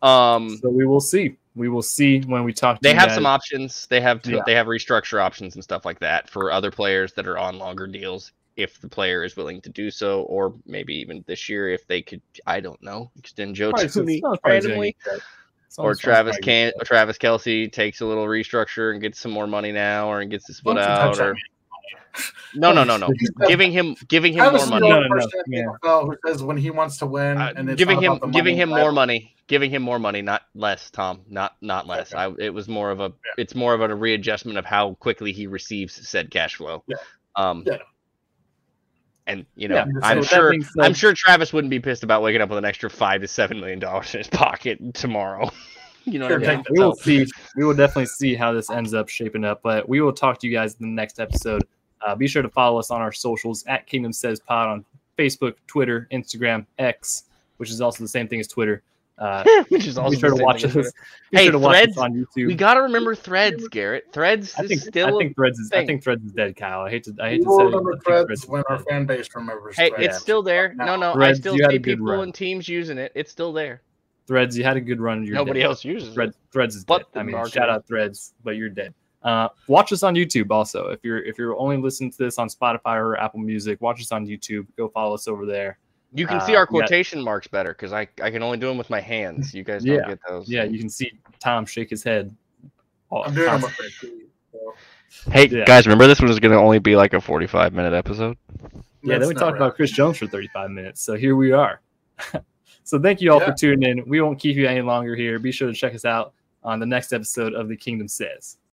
Um,
So we will see. We will see when we talk. To
they have
guys.
some options. They have
Yeah.
they have restructure options and stuff like that for other players that are on longer deals if the player is willing to do so, or maybe even this year if they could. I don't know, extend Joe Thuney
someone's probably gonna
randomly. Or
Someone's- someone's
Travis can
gonna
or Travis Kelce takes a little restructure and gets some more money now, or and gets the split out, or no, no, no, no, giving him giving him
Travis
more money.
No, no, no,
person in the
yeah.
Who says when he wants to win,
Uh,
and it's
giving him giving him more money giving him more money not less tom not not less
Okay.
I, it was more of a it's more of a readjustment of how quickly he receives said cash flow
Yeah.
um
Yeah.
And you know
Yeah,
i'm
with
that
sure
being said-
i'm sure travis wouldn't be pissed about waking up with an extra five to seven million dollars in his pocket tomorrow you know
Sure,
what i mean
take
we will see. We will definitely see how this ends up shaping up. But we will talk to you guys in the next episode. Uh, be sure to follow us on our socials at Kingdom Says Pod on Facebook, Twitter, Instagram, X, which is also the same thing as Twitter. Uh,
which is also
be sure to watch
thing
us.
as
Be
Hey,
sure to watch us
Threads,
on YouTube.
we got to remember threads garrett threads
I think
is still
I
a-
think Threads is I think Threads is dead, Kyle. I hate to I
We
hate to
will
tell you.
remember
I
threads
Threads
when our fan base remembers.
hey
threads.
it's still there no no
Threads,
i still
you had a
see people
run.
and teams using it it's still there
Threads, you had a good run. You're
nobody
dead.
else uses it
Threads, Threads is
But
dead. I mean,
marketing.
shout out Threads, but you're dead. Uh, watch us on YouTube also. If you're if you're only listening to this on Spotify or Apple Music, watch us on YouTube. Go follow us over there.
You can see
Uh,
our
we got-
quotation marks better because I, I can only do them with my hands. You guys
Yeah.
don't get those.
Yeah, you can see Tom shake his head. all-
I'm doing them my
Hey
Yeah.
guys, remember this one is going to only be like a 45 minute episode.
Yeah, then we
not
talked
right.
about Chris Jones for 35 minutes. So here we are. so thank you all
Yeah.
for tuning in. We won't keep you any longer here. Be sure to check us out on the next episode of The Kingdom Says.